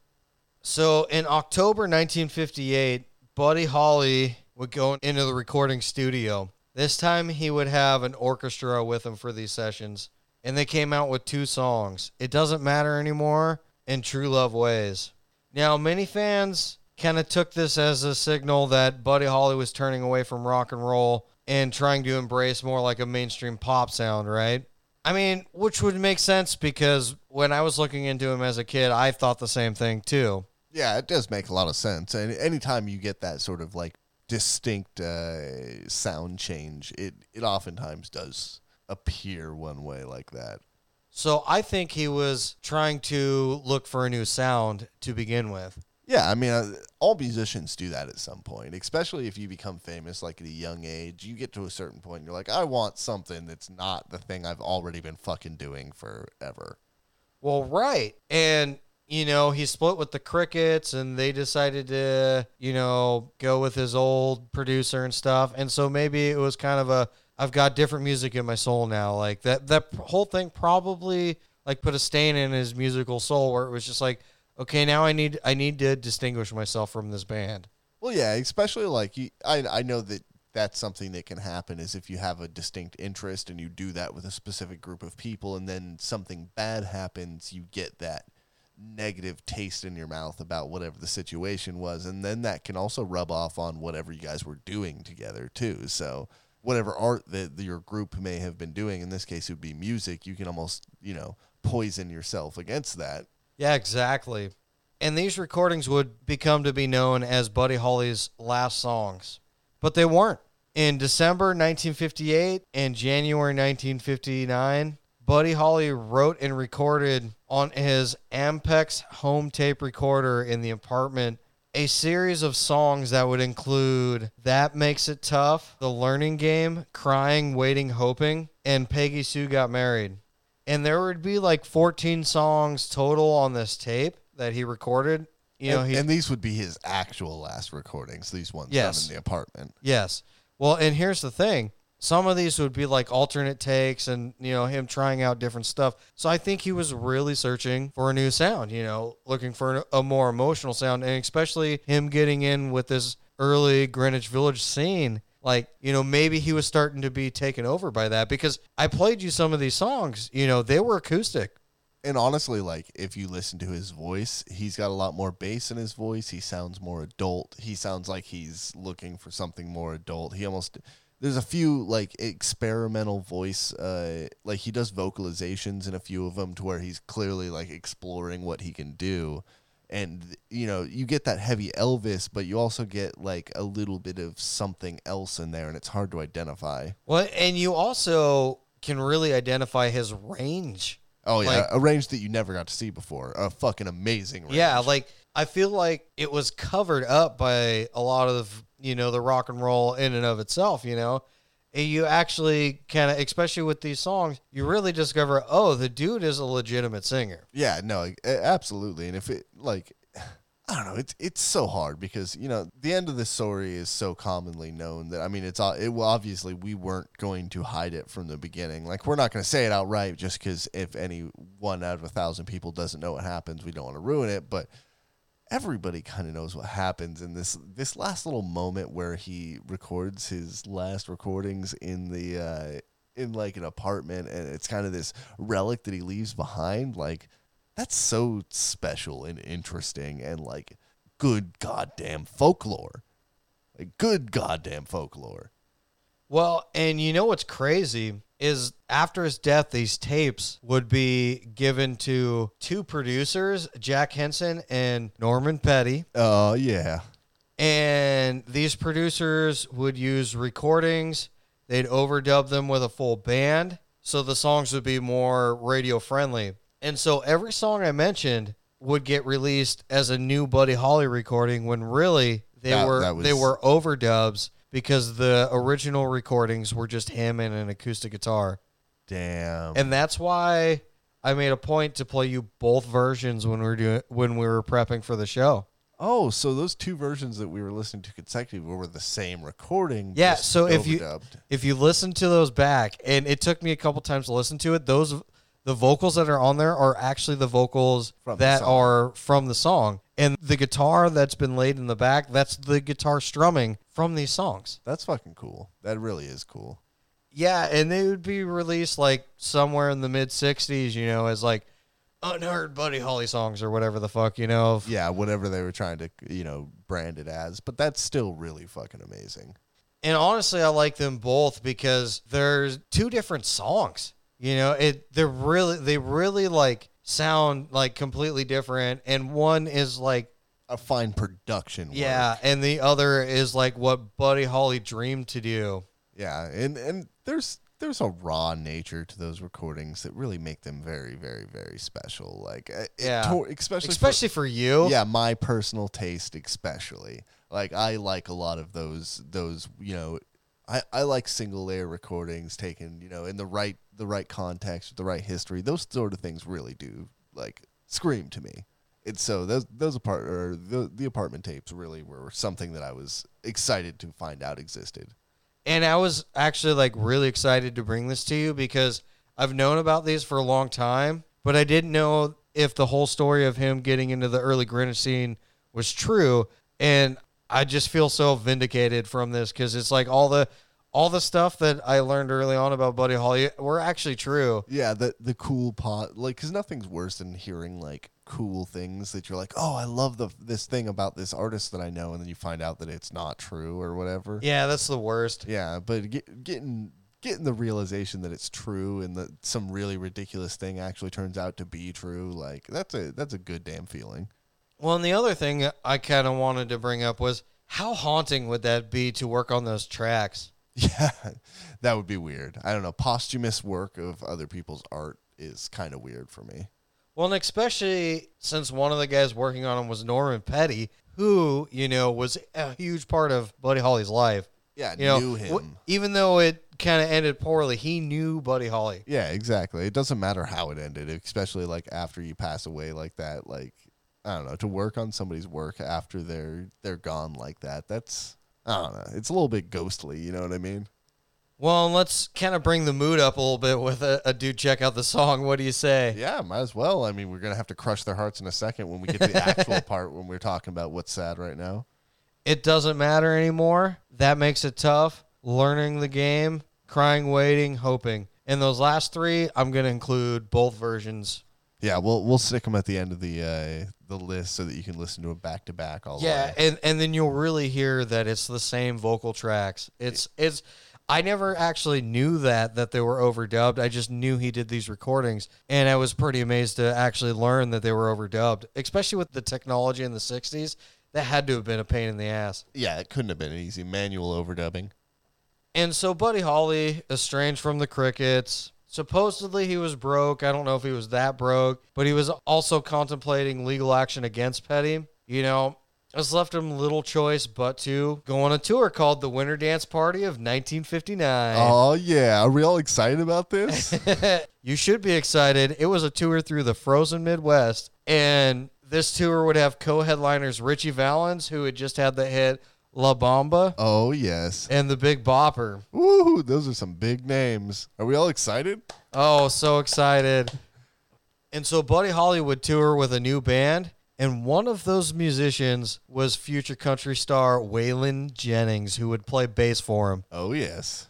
So in October 1958, Buddy Holly would go into the recording studio. This time he would have an orchestra with him for these sessions, and they came out with two songs It Doesn't Matter Anymore and True Love Ways. Now, many fans kind of took this as a signal that Buddy Holly was turning away from rock and roll and trying to embrace more like a mainstream pop sound, right? I mean, which would make sense because when I was looking into him as a kid, I thought the same thing too. Yeah, it does make a lot of sense. And anytime you get that sort of like distinct uh, sound change, it it oftentimes does appear one way like that. So I think he was trying to look for a new sound to begin with. Yeah, I mean, uh, all musicians do that at some point, especially if you become famous like at a young age. You get to a certain point, and you're like, I want something that's not the thing I've already been fucking doing forever. Well, right. And, you know, he split with the Crickets and they decided to, you know, go with his old producer and stuff. And so maybe it was kind of a I've got different music in my soul now. Like that that whole thing probably like put a stain in his musical soul where it was just like, okay, now I need I need to distinguish myself from this band. Well, yeah, especially like you, I I know that that's something that can happen is if you have a distinct interest and you do that with a specific group of people and then something bad happens, you get that negative taste in your mouth about whatever the situation was and then that can also rub off on whatever you guys were doing together too. So, whatever art that your group may have been doing, in this case it would be music, you can almost, you know, poison yourself against that. Yeah, exactly. And these recordings would become to be known as Buddy Holly's last songs. But they weren't. In December 1958 and January 1959, Buddy Holly wrote and recorded on his Ampex home tape recorder in the apartment a series of songs that would include That Makes It Tough, The Learning Game, Crying, Waiting, Hoping, and Peggy Sue Got Married. And there would be like 14 songs total on this tape that he recorded. you know and, he and these would be his actual last recordings. These ones Yes. done in the apartment. Yes. Well, and here's the thing. Some of these would be like alternate takes and, you know, him trying out different stuff. So I think he was really searching for a new sound, you know, looking for a more emotional sound. And especially him getting in with this early Greenwich Village scene. Like, you know, maybe he was starting to be taken over by that because I played you some of these songs, you know, they were acoustic. And honestly, like if you listen to his voice, he's got a lot more bass in his voice. He sounds more adult. He sounds like he's looking for something more adult. He almost there's a few like experimental voice uh like he does vocalizations in a few of them to where he's clearly like exploring what he can do. And you know, you get that heavy Elvis, but you also get like a little bit of something else in there and it's hard to identify. Well, and you also can really identify his range. Oh yeah, Like- a range that you never got to see before. A fucking amazing range. Yeah, like I feel like it was covered up by a lot of you know the rock and roll in and of itself. You know, you actually kind of, especially with these songs, you really discover, oh, the dude is a legitimate singer. Yeah, no, absolutely. And if it like I don't know, it's it's so hard because you know the end of the story is so commonly known that I mean it's it well, obviously we weren't going to hide it from the beginning. Like we're not going to say it outright just because if any one out of a thousand people doesn't know what happens, we don't want to ruin it. But everybody kind of knows what happens in this this last little moment where he records his last recordings in the uh in like an apartment and it's kind of this relic that he leaves behind like that's so special and interesting and like good goddamn folklore. Like good goddamn folklore. Well, and you know what's crazy is after his death, these tapes would be given to two producers, Jack Hansen and Norman Petty. oh yeah And these producers would use recordings, they'd overdub them with a full band, so the songs would be more radio friendly. And so every song I mentioned would get released as a new Buddy Holly recording when really they That- were that was- they were overdubs because the original recordings were just him and an acoustic guitar. damn And that's why I made a point to play you both versions when we were doing when we were prepping for the show. oh so those two versions that we were listening to consecutively were the same recording Yeah, so if you if you listen to those back, and it took me a couple times to listen to it, those the vocals that are on there are actually the vocals From that song. are from the song, and the guitar that's been laid in the back, that's the guitar strumming from these songs. that's fucking cool that really is cool Yeah, and they would be released like somewhere in the mid '60s, you know, as like unheard Buddy Holly songs or whatever the fuck, you know. yeah whatever they were trying to you know brand it as but that's still really fucking amazing And honestly, I like them both because there's two different songs. You know, it they're really they really like sound like completely different and one is like a fine production yeah, work. and the other is like what Buddy Holly dreamed to do. yeah and and there's there's a raw nature to those recordings that really make them very very very special like eh, it Yeah. to- especially for- Especially for you. yeah my personal taste especially like i like a lot of those those you know i i like single layer recordings taken you know in the right the right context with the right history. Those sort of things really do like scream to me. And so those those apart or the, the apartment tapes really were something that i was excited to find out existed. And I was actually like really excited to bring this to you because I've known about these for a long time, but I didn't know if the whole story of him getting into the early Greenwich scene was true. And I just feel so vindicated from this because it's like all the all the stuff that I learned early on about Buddy Holly were actually true. Yeah, the the cool pot like because nothing's worse than hearing like cool things that you're like, oh, I love the this thing about this artist that I know, and then you find out that it's not true or whatever. Yeah, that's the worst. Yeah, but get, getting getting the realization that it's true and that some really ridiculous thing actually turns out to be true, like that's a that's a good damn feeling. Well, and the other thing I kind of wanted to bring up was how haunting would that be to work on those tracks? Yeah, that would be weird. I don't know. Posthumous work of other people's art is kind of weird for me. Well, and especially since one of the guys working on them was Norman Petty, who, you know, was a huge part of Buddy Holly's life. Yeah, You know, knew him. w- even though it kind of ended poorly, he knew Buddy Holly. Yeah, exactly. It doesn't matter how it ended, especially like after you pass away like that. Like, I don't know, to work on somebody's work after they're they're gone like that. That's I don't know. It's a little bit ghostly, you know what I mean? Well, let's kind of bring the mood up a little bit with a, a dude check out the song. What do you say? Yeah, might as well. I mean, we're gonna have to crush their hearts in a second when we get to the actual part when we're talking about what's sad right now. It doesn't matter anymore. That makes it tough. Learning the game, crying, waiting, hoping. In those last three, I'm going to include both versions. Yeah, we'll we'll stick them at the end of the uh, the list so that you can listen to it back to back all Yeah, the way. and and then you'll really hear that it's the same vocal tracks. It's it's I never actually knew that that they were overdubbed. I just knew he did these recordings, and I was pretty amazed to actually learn that they were overdubbed, especially with the technology in the '60s. That had to have been a pain in the ass. Yeah, it couldn't have been easy manual overdubbing. And so Buddy Holly, estranged from the Crickets, supposedly he was broke. I don't know if he was that broke, but he was also contemplating legal action against Petty. You know, this left him little choice but to go on a tour called the Winter Dance Party of 1959. Oh yeah, are we all excited about this? you should be excited. It was a tour through the frozen Midwest, and this tour would have co-headliners Ritchie Valens, who had just had the hit La Bamba, oh yes. and the Big Bopper. Woo, those are some big names. Are we all excited? Oh, so excited. And so Buddy Holly would tour with a new band, and one of those musicians was future country star Waylon Jennings, who would play bass for him. Oh yes.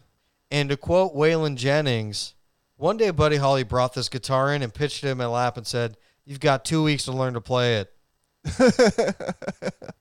And to quote Waylon Jennings, one day Buddy Holly brought this guitar in and pitched it in my lap and said, You've got two weeks to learn to play it.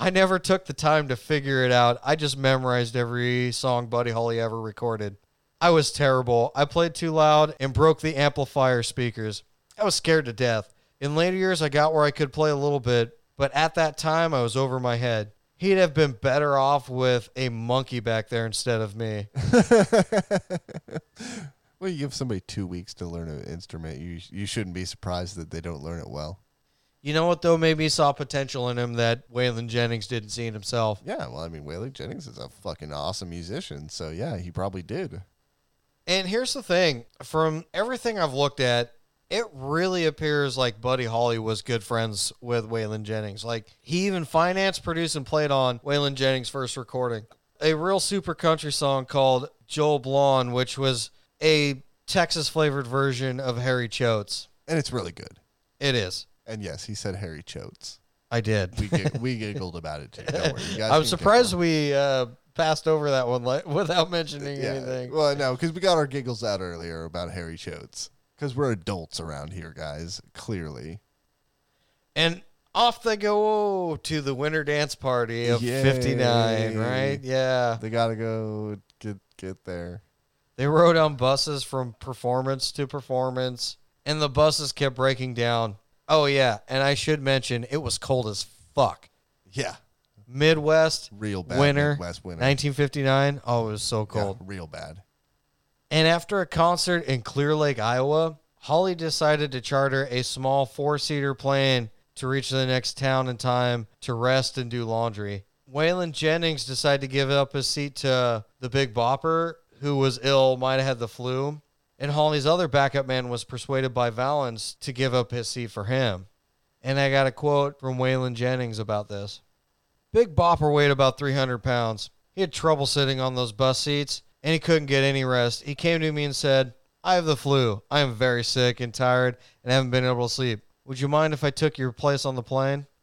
I never took the time to figure it out. I just memorized every song Buddy Holly ever recorded. I was terrible. I played too loud and broke the amplifier speakers. I was scared to death. In later years, I got where I could play a little bit, but at that time, I was over my head. He'd have been better off with a monkey back there instead of me. Well, you give somebody two weeks to learn an instrument. You you shouldn't be surprised that they don't learn it well. You know what, though? Maybe he saw potential in him that Waylon Jennings didn't see in himself. Yeah, well, I mean, Waylon Jennings is a fucking awesome musician, so yeah, he probably did. And here's the thing from everything I've looked at, it really appears like Buddy Holly was good friends with Waylon Jennings. Like, he even financed, produced, and played on Waylon Jennings' first recording. A real super country song called Jole Blon, which was a Texas flavored version of Harry Choates. And it's really good. It is. And yes, he said Harry Choates. I did. We gig- we giggled about it too. Don't worry. You guys I'm can surprised giggle. we uh, passed over that one li- without mentioning Yeah. anything. Well, no, because we got our giggles out earlier about Harry Choates. Because we're adults around here, guys. Clearly. And off they go to the winter dance party of Yay. 59, right? Yeah. They gotta go get get there. They rode on buses from performance to performance, and the buses kept breaking down. Oh, yeah. And I should mention, it was cold as fuck. Yeah. Midwest, Real bad. winter, Midwest winter. 1959. Oh, it was so Yeah, cold. real bad. And after a concert in Clear Lake, Iowa, Holly decided to charter a small four seater plane to reach the next town in time to rest and do laundry. Waylon Jennings decided to give up his seat to the Big Bopper, who was ill, might have had the flu. And Holly's other backup man was persuaded by Valens to give up his seat for him. And I got a quote from Waylon Jennings about this. Big Bopper weighed about 300 pounds. He had trouble sitting on those bus seats, and he couldn't get any rest. He came to me and said, I have the flu. I am very sick and tired and haven't been able to sleep. Would you mind if I took your place on the plane?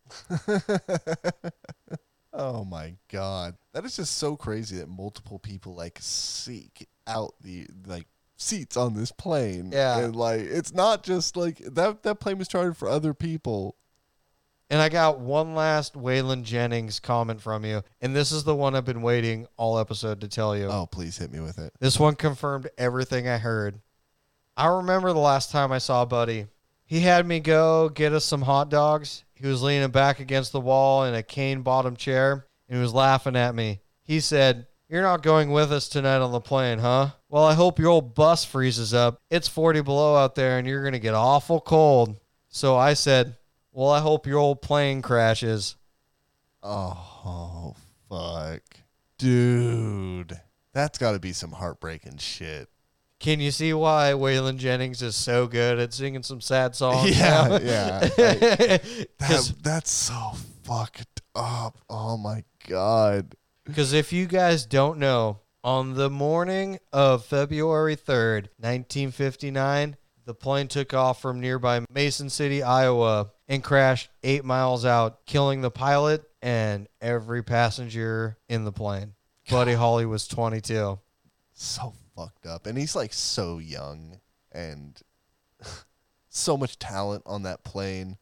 Oh my god. That is just so crazy that multiple people like seek out the like seats on this plane. Yeah. And like it's not just like that that plane was chartered for other people. And I got one last Waylon Jennings comment from you, and this is the one I've been waiting all episode to tell you. Oh, please hit me with it. This one confirmed everything I heard. I remember the last time I saw Buddy. He had me go get us some hot dogs. He was leaning back against the wall in a cane bottom chair and he was laughing at me. He said, You're not going with us tonight on the plane, huh? Well, I hope your old bus freezes up. It's 40 below out there and you're going to get awful cold. So I said, Well, I hope your old plane crashes. Oh fuck. Dude. That's gotta be some heartbreaking shit. Can you see why Waylon Jennings is so good at singing some sad songs? Yeah, now? yeah. I- that, that's so fucked up. Oh my god. Because if you guys don't know, on the morning of February 3rd, 1959, the plane took off from nearby Mason City, Iowa, and crashed eight miles out, killing the pilot and every passenger in the plane. Buddy Holly was 22. So fucked up. And he's like so young and so much talent on that plane.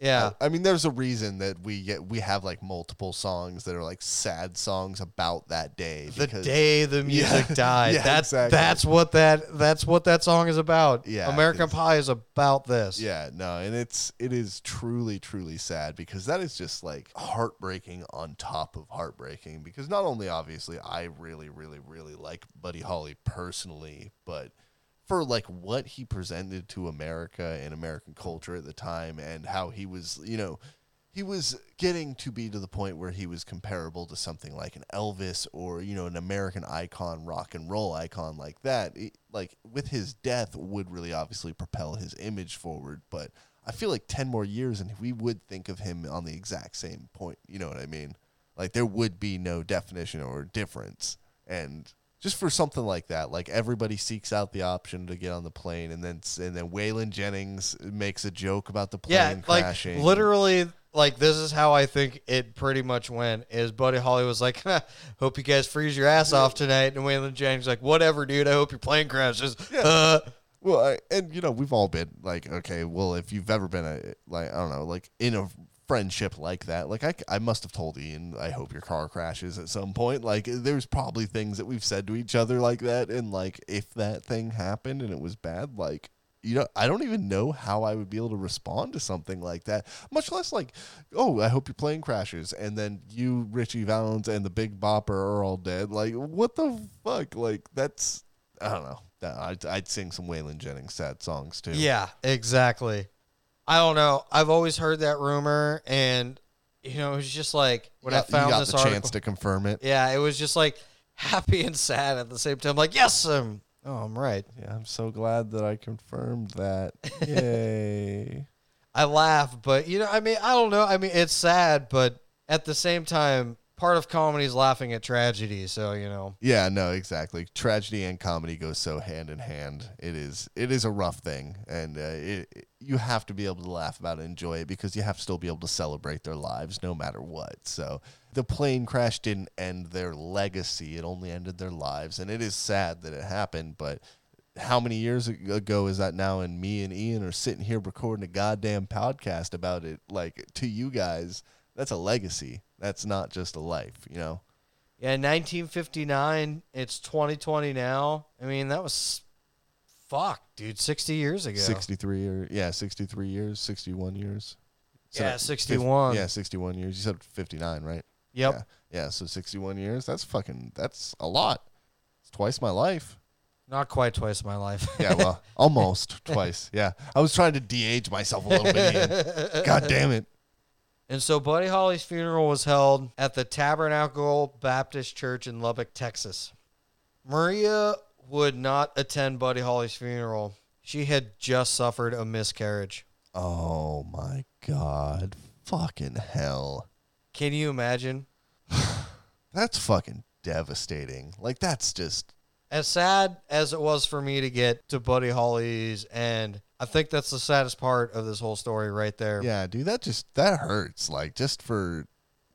Yeah. I mean, there's a reason that we get we have like multiple songs that are like sad songs about that day. the because- day the music Yeah. died. Yeah, that's exactly. that's what that that's what that song is about. Yeah, American Pie is about this. Yeah, no, and it's it is truly truly sad because that is just like heartbreaking on top of heartbreaking because not only obviously I really really really like Buddy Holly personally, but for like what he presented to America and American culture at the time and how he was, you know, he was getting to be to the point where he was comparable to something like an Elvis or you know an American icon, rock and roll icon like that. It- like with his death, would really obviously propel his image forward. But I feel like ten more years and we would think of him on the exact same point. You know what I mean? Like there would be no definition or difference, and just for something like that, like everybody seeks out the option to get on the plane, and then and then Waylon Jennings makes a joke about the plane Yeah, like crashing. literally, like this is how I think it pretty much went. Is Buddy Holly was like, "Hope you guys freeze your ass off tonight," and Waylon Jennings like, "Whatever, dude. I hope your plane crashes." Uh, Well, I, and you know, we've all been like, okay, well, if you've ever been a like, I don't know, like in a friendship like that, like I, I must have told Ian, I hope your car crashes at some point. Like, there's probably things that we've said to each other like that, and like if that thing happened and it was bad, like. You know, I don't even know how I would be able to respond to something like that. Much less like, oh, I hope your plane crashes, and then you, Ritchie Valens, and the Big Bopper are all dead. Like, what the fuck? Like, that's I don't know. I'd, I'd sing some Waylon Jennings sad songs too. yeah, exactly. I don't know. I've always heard that rumor, and you know, it was just like when I found you got this the article. chance to confirm it. yeah, it was just like happy and sad at the same time. Like, yes, I'm. Oh, I'm right. Yeah, I'm so glad that I confirmed that. Yay! I laugh, but you know, I mean, I don't know. I mean, it's sad, but at the same time, part of comedy is laughing at tragedy. So you know, yeah, no, exactly. Tragedy and comedy go so hand in hand. It is it is a rough thing, and uh, it, you have to be able to laugh about it, enjoy it, because you have to still be able to celebrate their lives no matter what. So the plane crash didn't end their legacy; it only ended their lives, and it is sad that it happened, but. how many years ago is that now? And me and Ian are sitting here recording a goddamn podcast about it. Like to you guys, that's a legacy. That's not just a life, you know. yeah, 1959. It's 2020 now. I mean, that was fuck, dude, 60 years ago. Sixty-three or yeah, sixty-three years, sixty-one years. Yeah, fif- 61. yeah, sixty-one years. You said fifty-nine, right? Yep. Yeah, yeah. So sixty-one years. That's fucking. That's a lot. It's twice my life. Not quite twice my life. Yeah, well, almost twice. Yeah, I was trying to de-age myself a little bit. Ian. God damn it. And so Buddy Holly's funeral was held at the Tabernacle Baptist Church in Lubbock, Texas. Maria would not attend Buddy Holly's funeral. She had just suffered a miscarriage. Oh my god. Fucking hell. Can you imagine? That's fucking devastating. Like that's just As sad as it was for me to get to Buddy Holly's, and I think that's the saddest part of this whole story right there. yeah, dude, that just that hurts. Like just for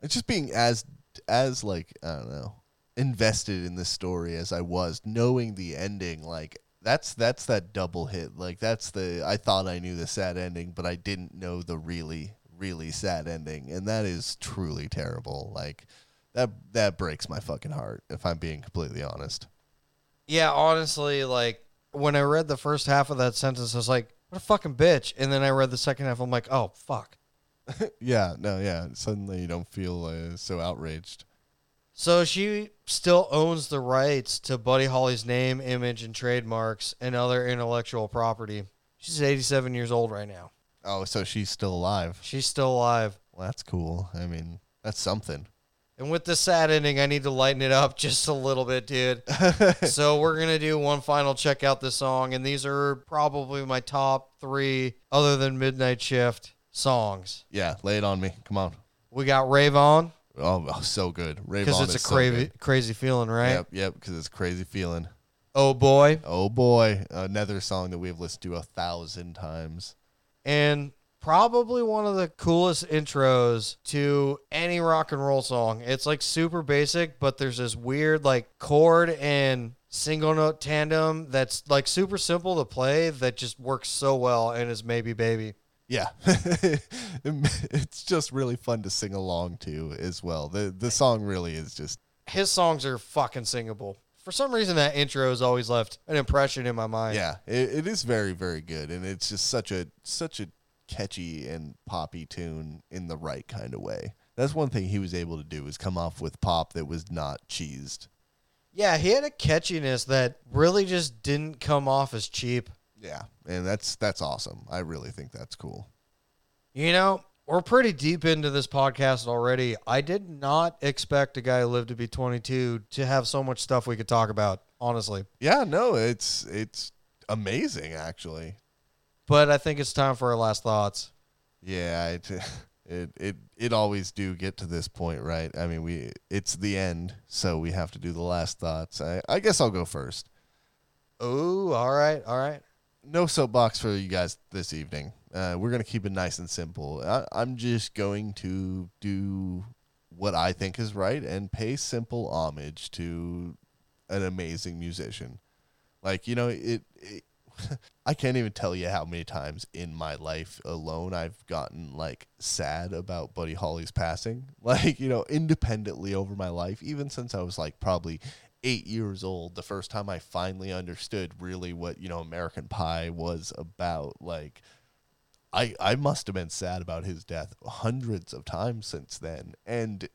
just being as as like I don't know, invested in this story as I was, knowing the ending, like that's that's that double hit. Like that's the I thought I knew the sad ending, but I didn't know the really really sad ending, and that is truly terrible. Like that that breaks my fucking heart if I'm being completely honest. Yeah, honestly, like when I read the first half of that sentence, I was like, "What a fucking bitch!" And then I read the second half, I'm like, "Oh fuck." Yeah, no, yeah. Suddenly you don't feel uh, so outraged. So she still owns the rights to Buddy Holly's name, image, and trademarks and other intellectual property. She's 87 years old right now. Oh, so she's still alive. She's still alive. Well, that's cool. I mean, that's something. And with the sad ending, I need to lighten it up just a little bit, dude. so we're gonna do one final check out the song, and these are probably my top three, other than Midnight Shift songs. Yeah, lay it on me. Come on. We got Rave On Oh, oh, so good. Rave because On it's a so crazy, crazy feeling, right? Yep, yep, because it's crazy feeling. Oh boy, Oh boy, another song that we've listened to a thousand times. and probably one of the coolest intros to any rock and roll song. It's like super basic, but there's this weird like chord and single note tandem that's like super simple to play that just works so well and is maybe baby. Yeah, it's just really fun to sing along to as well. the The song really is just His songs are fucking singable. For some reason that intro has always left an impression in my mind. yeah, it, it is very very good, and it's just such a such a catchy and poppy tune in the right kind of way. That's one thing he was able to do is come off with pop that was not cheesed. Yeah, he had a catchiness that really just didn't come off as cheap. Yeah, and that's that's awesome. I really think that's cool. You know, we're pretty deep into this podcast already. I did not expect a guy who lived to be 22 to have so much stuff we could talk about, honestly. Yeah, no, it's it's amazing actually. But I think it's time for our last thoughts. Yeah, it it it it always do get to this point, right? I mean, we it's the end, so we have to do the last thoughts. I I guess I'll go first. Oh, all right, all right. No soapbox for you guys this evening. Uh, we're gonna keep it nice and simple. I, I'm just going to do what I think is right and pay simple homage to an amazing musician. Like you know, it, it I can't even tell you how many times in my life alone I've gotten like sad about Buddy Holly's passing. Like, you know, independently over my life, even since I was like probably eight years old, the first time I finally understood really what, you know, American Pie was about. Like, I I must have been sad about his death hundreds of times since then. And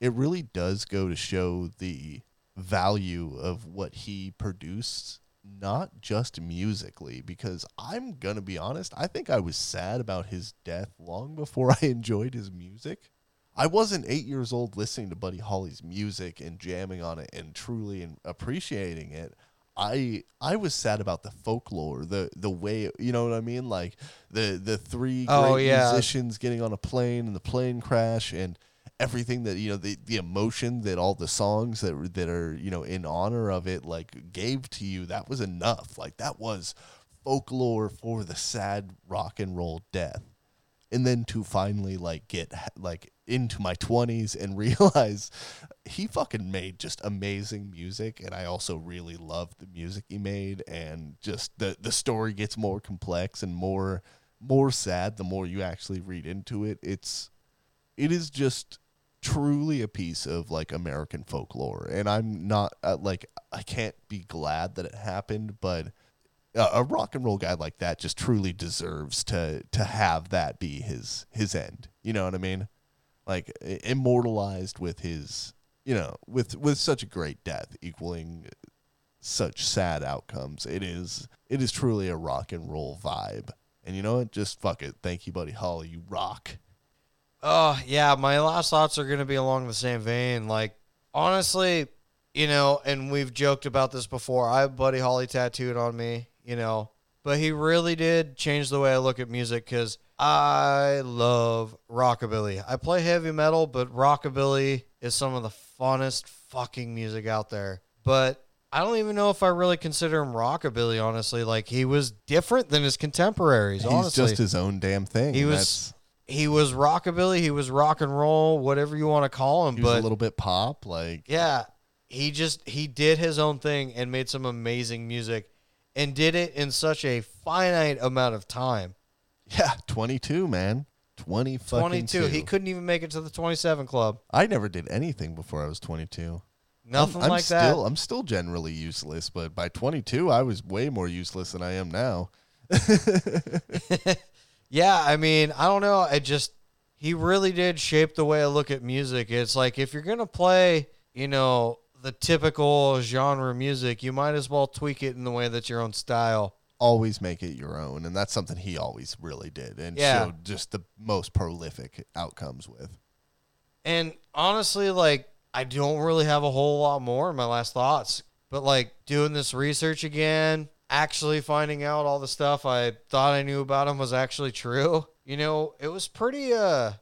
it really does go to show the value of what he produced not just musically because I'm going to be honest, I think I was sad about his death long before I enjoyed his music. I wasn't 8 years old listening to Buddy Holly's music and jamming on it and truly and appreciating it. I I was sad about the folklore, the the way you know what I mean, like the the three oh, great Oh, yeah. musicians getting on a plane and the plane crash and everything that you know the the emotion that all the songs that that are you know in honor of it like gave to you that was enough. Like that was folklore for the sad rock and roll death. And then to finally like get like into my 20s and realize he fucking made just amazing music and I also really love the music he made and just the the story gets more complex and more more sad the more you actually read into it. It's it is just truly a piece of like American folklore and I'm not uh, like I can't be glad that it happened but a, a rock and roll guy like that just truly deserves to to have that be his his end. You know what I mean? Like immortalized with his you know with with such a great death equaling such sad outcomes. It is it is truly a rock and roll vibe. And you know what? Just fuck it. Thank you buddy holly. You rock Oh, yeah, my last thoughts are going to be along the same vein. Like, honestly, you know, and we've joked about this before. I have Buddy Holly tattooed on me, you know, but he really did change the way I look at music because I love rockabilly. I play heavy metal, but rockabilly is some of the funnest fucking music out there. But I don't even know if I really consider him rockabilly, honestly. Like, he was different than his contemporaries, he's honestly just his own damn thing He was- that's- he was rockabilly, he was rock and roll, whatever you want to call him. he was But a little bit pop like yeah, he just he did his own thing and made some amazing music, and did it in such a finite amount of time. yeah 22 man 20 fucking Twenty two. He couldn't even make it to the twenty seven club. i never did anything before i was 22 Nothing I'm, I'm like still, I'm still generally useless, but by 22, I was way more useless than I am now. yeah, I mean, I don't know. I just he really did shape the way I look at music. It's like if you're gonna play, you know, the typical genre music, you might as well tweak it in the way that's your own style. Always make it your own, and that's something he always really did, and Yeah. showed just the most prolific outcomes with. And honestly, like, I don't really have a whole lot more in my last thoughts. But like doing this research again, actually finding out all the stuff I thought I knew about him was actually true. You know, it was pretty uh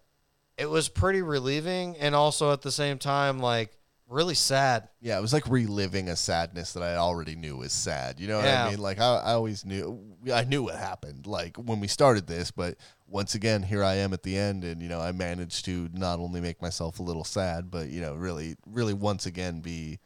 it was pretty relieving and also at the same time like really sad. Yeah, it was like reliving a sadness that I already knew was sad. You know what Yeah. I mean? Like I, I always knew, I knew what happened. Like when we started this, but once again, here I am at the end, and you know, I managed to not only make myself a little sad, but you know, really, really once again be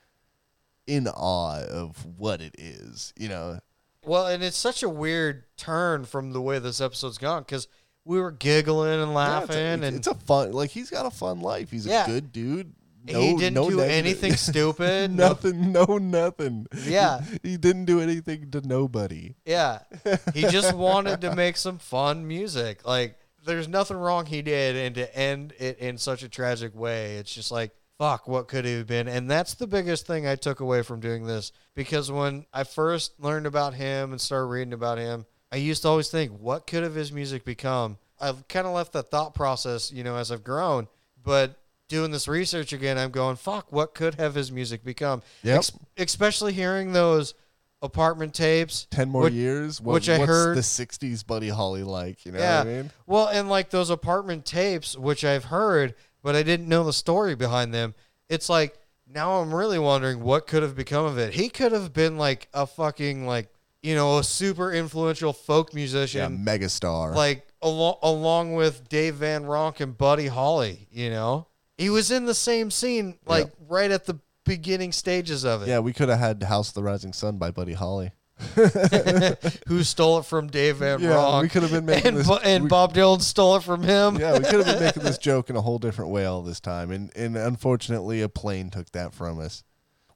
in awe of what it is. You know, Well, and it's such a weird turn from the way this episode's gone cuz we were giggling and Yeah, laughing it's, a, and it's a fun, like he's got a fun life. He's Yeah. a good dude. he didn't no do negative- anything stupid. no- nothing, no nothing. Yeah. he, he didn't do anything to nobody. Yeah. He just wanted to make some fun music. Like, there's nothing wrong he did, and to end it in such a tragic way, it's just like, fuck, what could it have been? And that's the biggest thing I took away from doing this. Because when I first learned about him and started reading about him, I used to always think, what could have his music become? I've kind of left that thought process, you know, as I've grown. But doing this research again, I'm going, fuck, what could have his music become? Yep. Ex- especially hearing those apartment tapes. Ten more which- years, what, which I what's heard- the '60s Buddy Holly like? You know yeah. what I mean? Well, and like those apartment tapes, which I've heard, but I didn't know the story behind them. It's like now I'm really wondering what could have become of it. He could have been like a fucking like you know a super influential folk musician. Yeah, musician, megastar. like along along with Dave Van Ronk and Buddy Holly. You know, he was in the same scene like right at the beginning stages of it. yeah, we could have had House of the Rising Sun by Buddy Holly. Who stole it from Dave Van Yeah, Ronk? we could have been making and, this. And we- Bob Dylan stole it from him. yeah, we could have been making this joke in a whole different way all this time, and and unfortunately, a plane took that from us.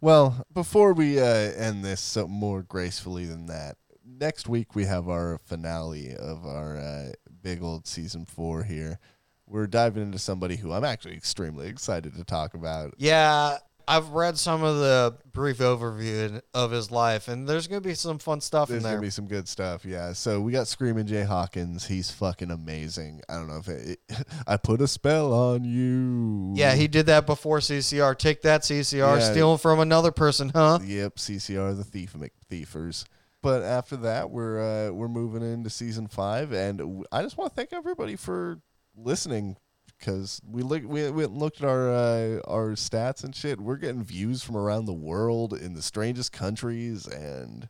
Well, before we uh, end this so more gracefully than that, next week we have our finale of our uh, big old season four here. We're diving into somebody who I'm actually extremely excited to talk about. Yeah, I've read some of the brief overview of his life, and there's gonna be some fun stuff There's in there. There's gonna be some good stuff, yeah. So we got Screaming Jay Hawkins. He's fucking amazing. I don't know if it, I put a spell on you. yeah, he did that before CCR. Take that, CCR. Yeah. Stealing from another person, huh? Yep, CCR the thief thiefers. But after that, we're uh, we're moving into season five, and w- I just want to thank everybody for listening because we look we went looked at our uh, our stats and shit. We're getting views from around the world in the strangest countries, and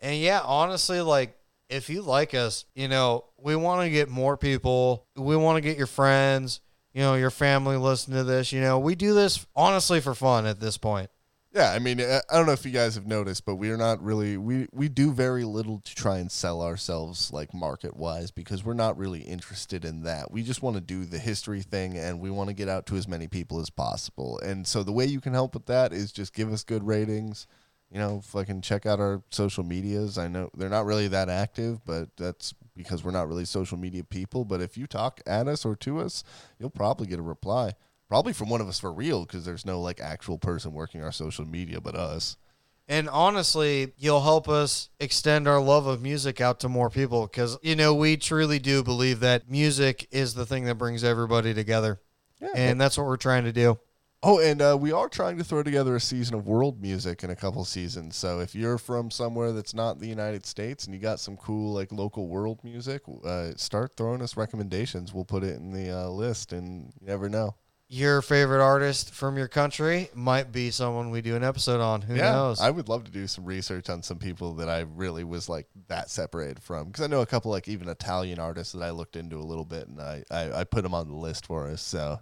And yeah, honestly, like if you like us, you know, we want to get more people. We want to get your friends, you know, your family listen to this. You know, we do this honestly for fun at this point. Yeah, I mean, I don't know if you guys have noticed, but we are not really we we do very little to try and sell ourselves like market wise because we're not really interested in that. We just want to do the history thing and we want to get out to as many people as possible. And so the way you can help with that is just give us good ratings. You know, fucking check out our social medias. I know they're not really that active, but that's because we're not really social media people. But if you talk at us or to us, you'll probably get a reply. Probably from one of us for real, because there's no like actual person working our social media but us. And honestly, you'll help us extend our love of music out to more people because, you know, we truly do believe that music is the thing that brings everybody together. Yeah. And that's what we're trying to do. oh, and uh, we are trying to throw together a season of world music in a couple seasons. So if you're from somewhere that's not the United States and you got some cool like local world music, uh, start throwing us recommendations. We'll put it in the uh, list, and you never know. Your favorite artist from your country might be someone we do an episode on. Who yeah, knows? I would love to do some research on some people that I really was like that separated from because I know a couple like even Italian artists that I looked into a little bit and I, I I put them on the list for us. So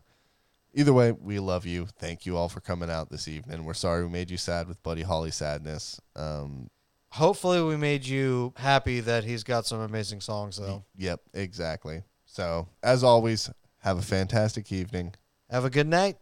either way, we love you. Thank you all for coming out this evening. We're sorry we made you sad with Buddy Holly sadness. Um, Hopefully, we made you happy that he's got some amazing songs, though. yep, exactly. So as always, have a fantastic evening. Have a good night.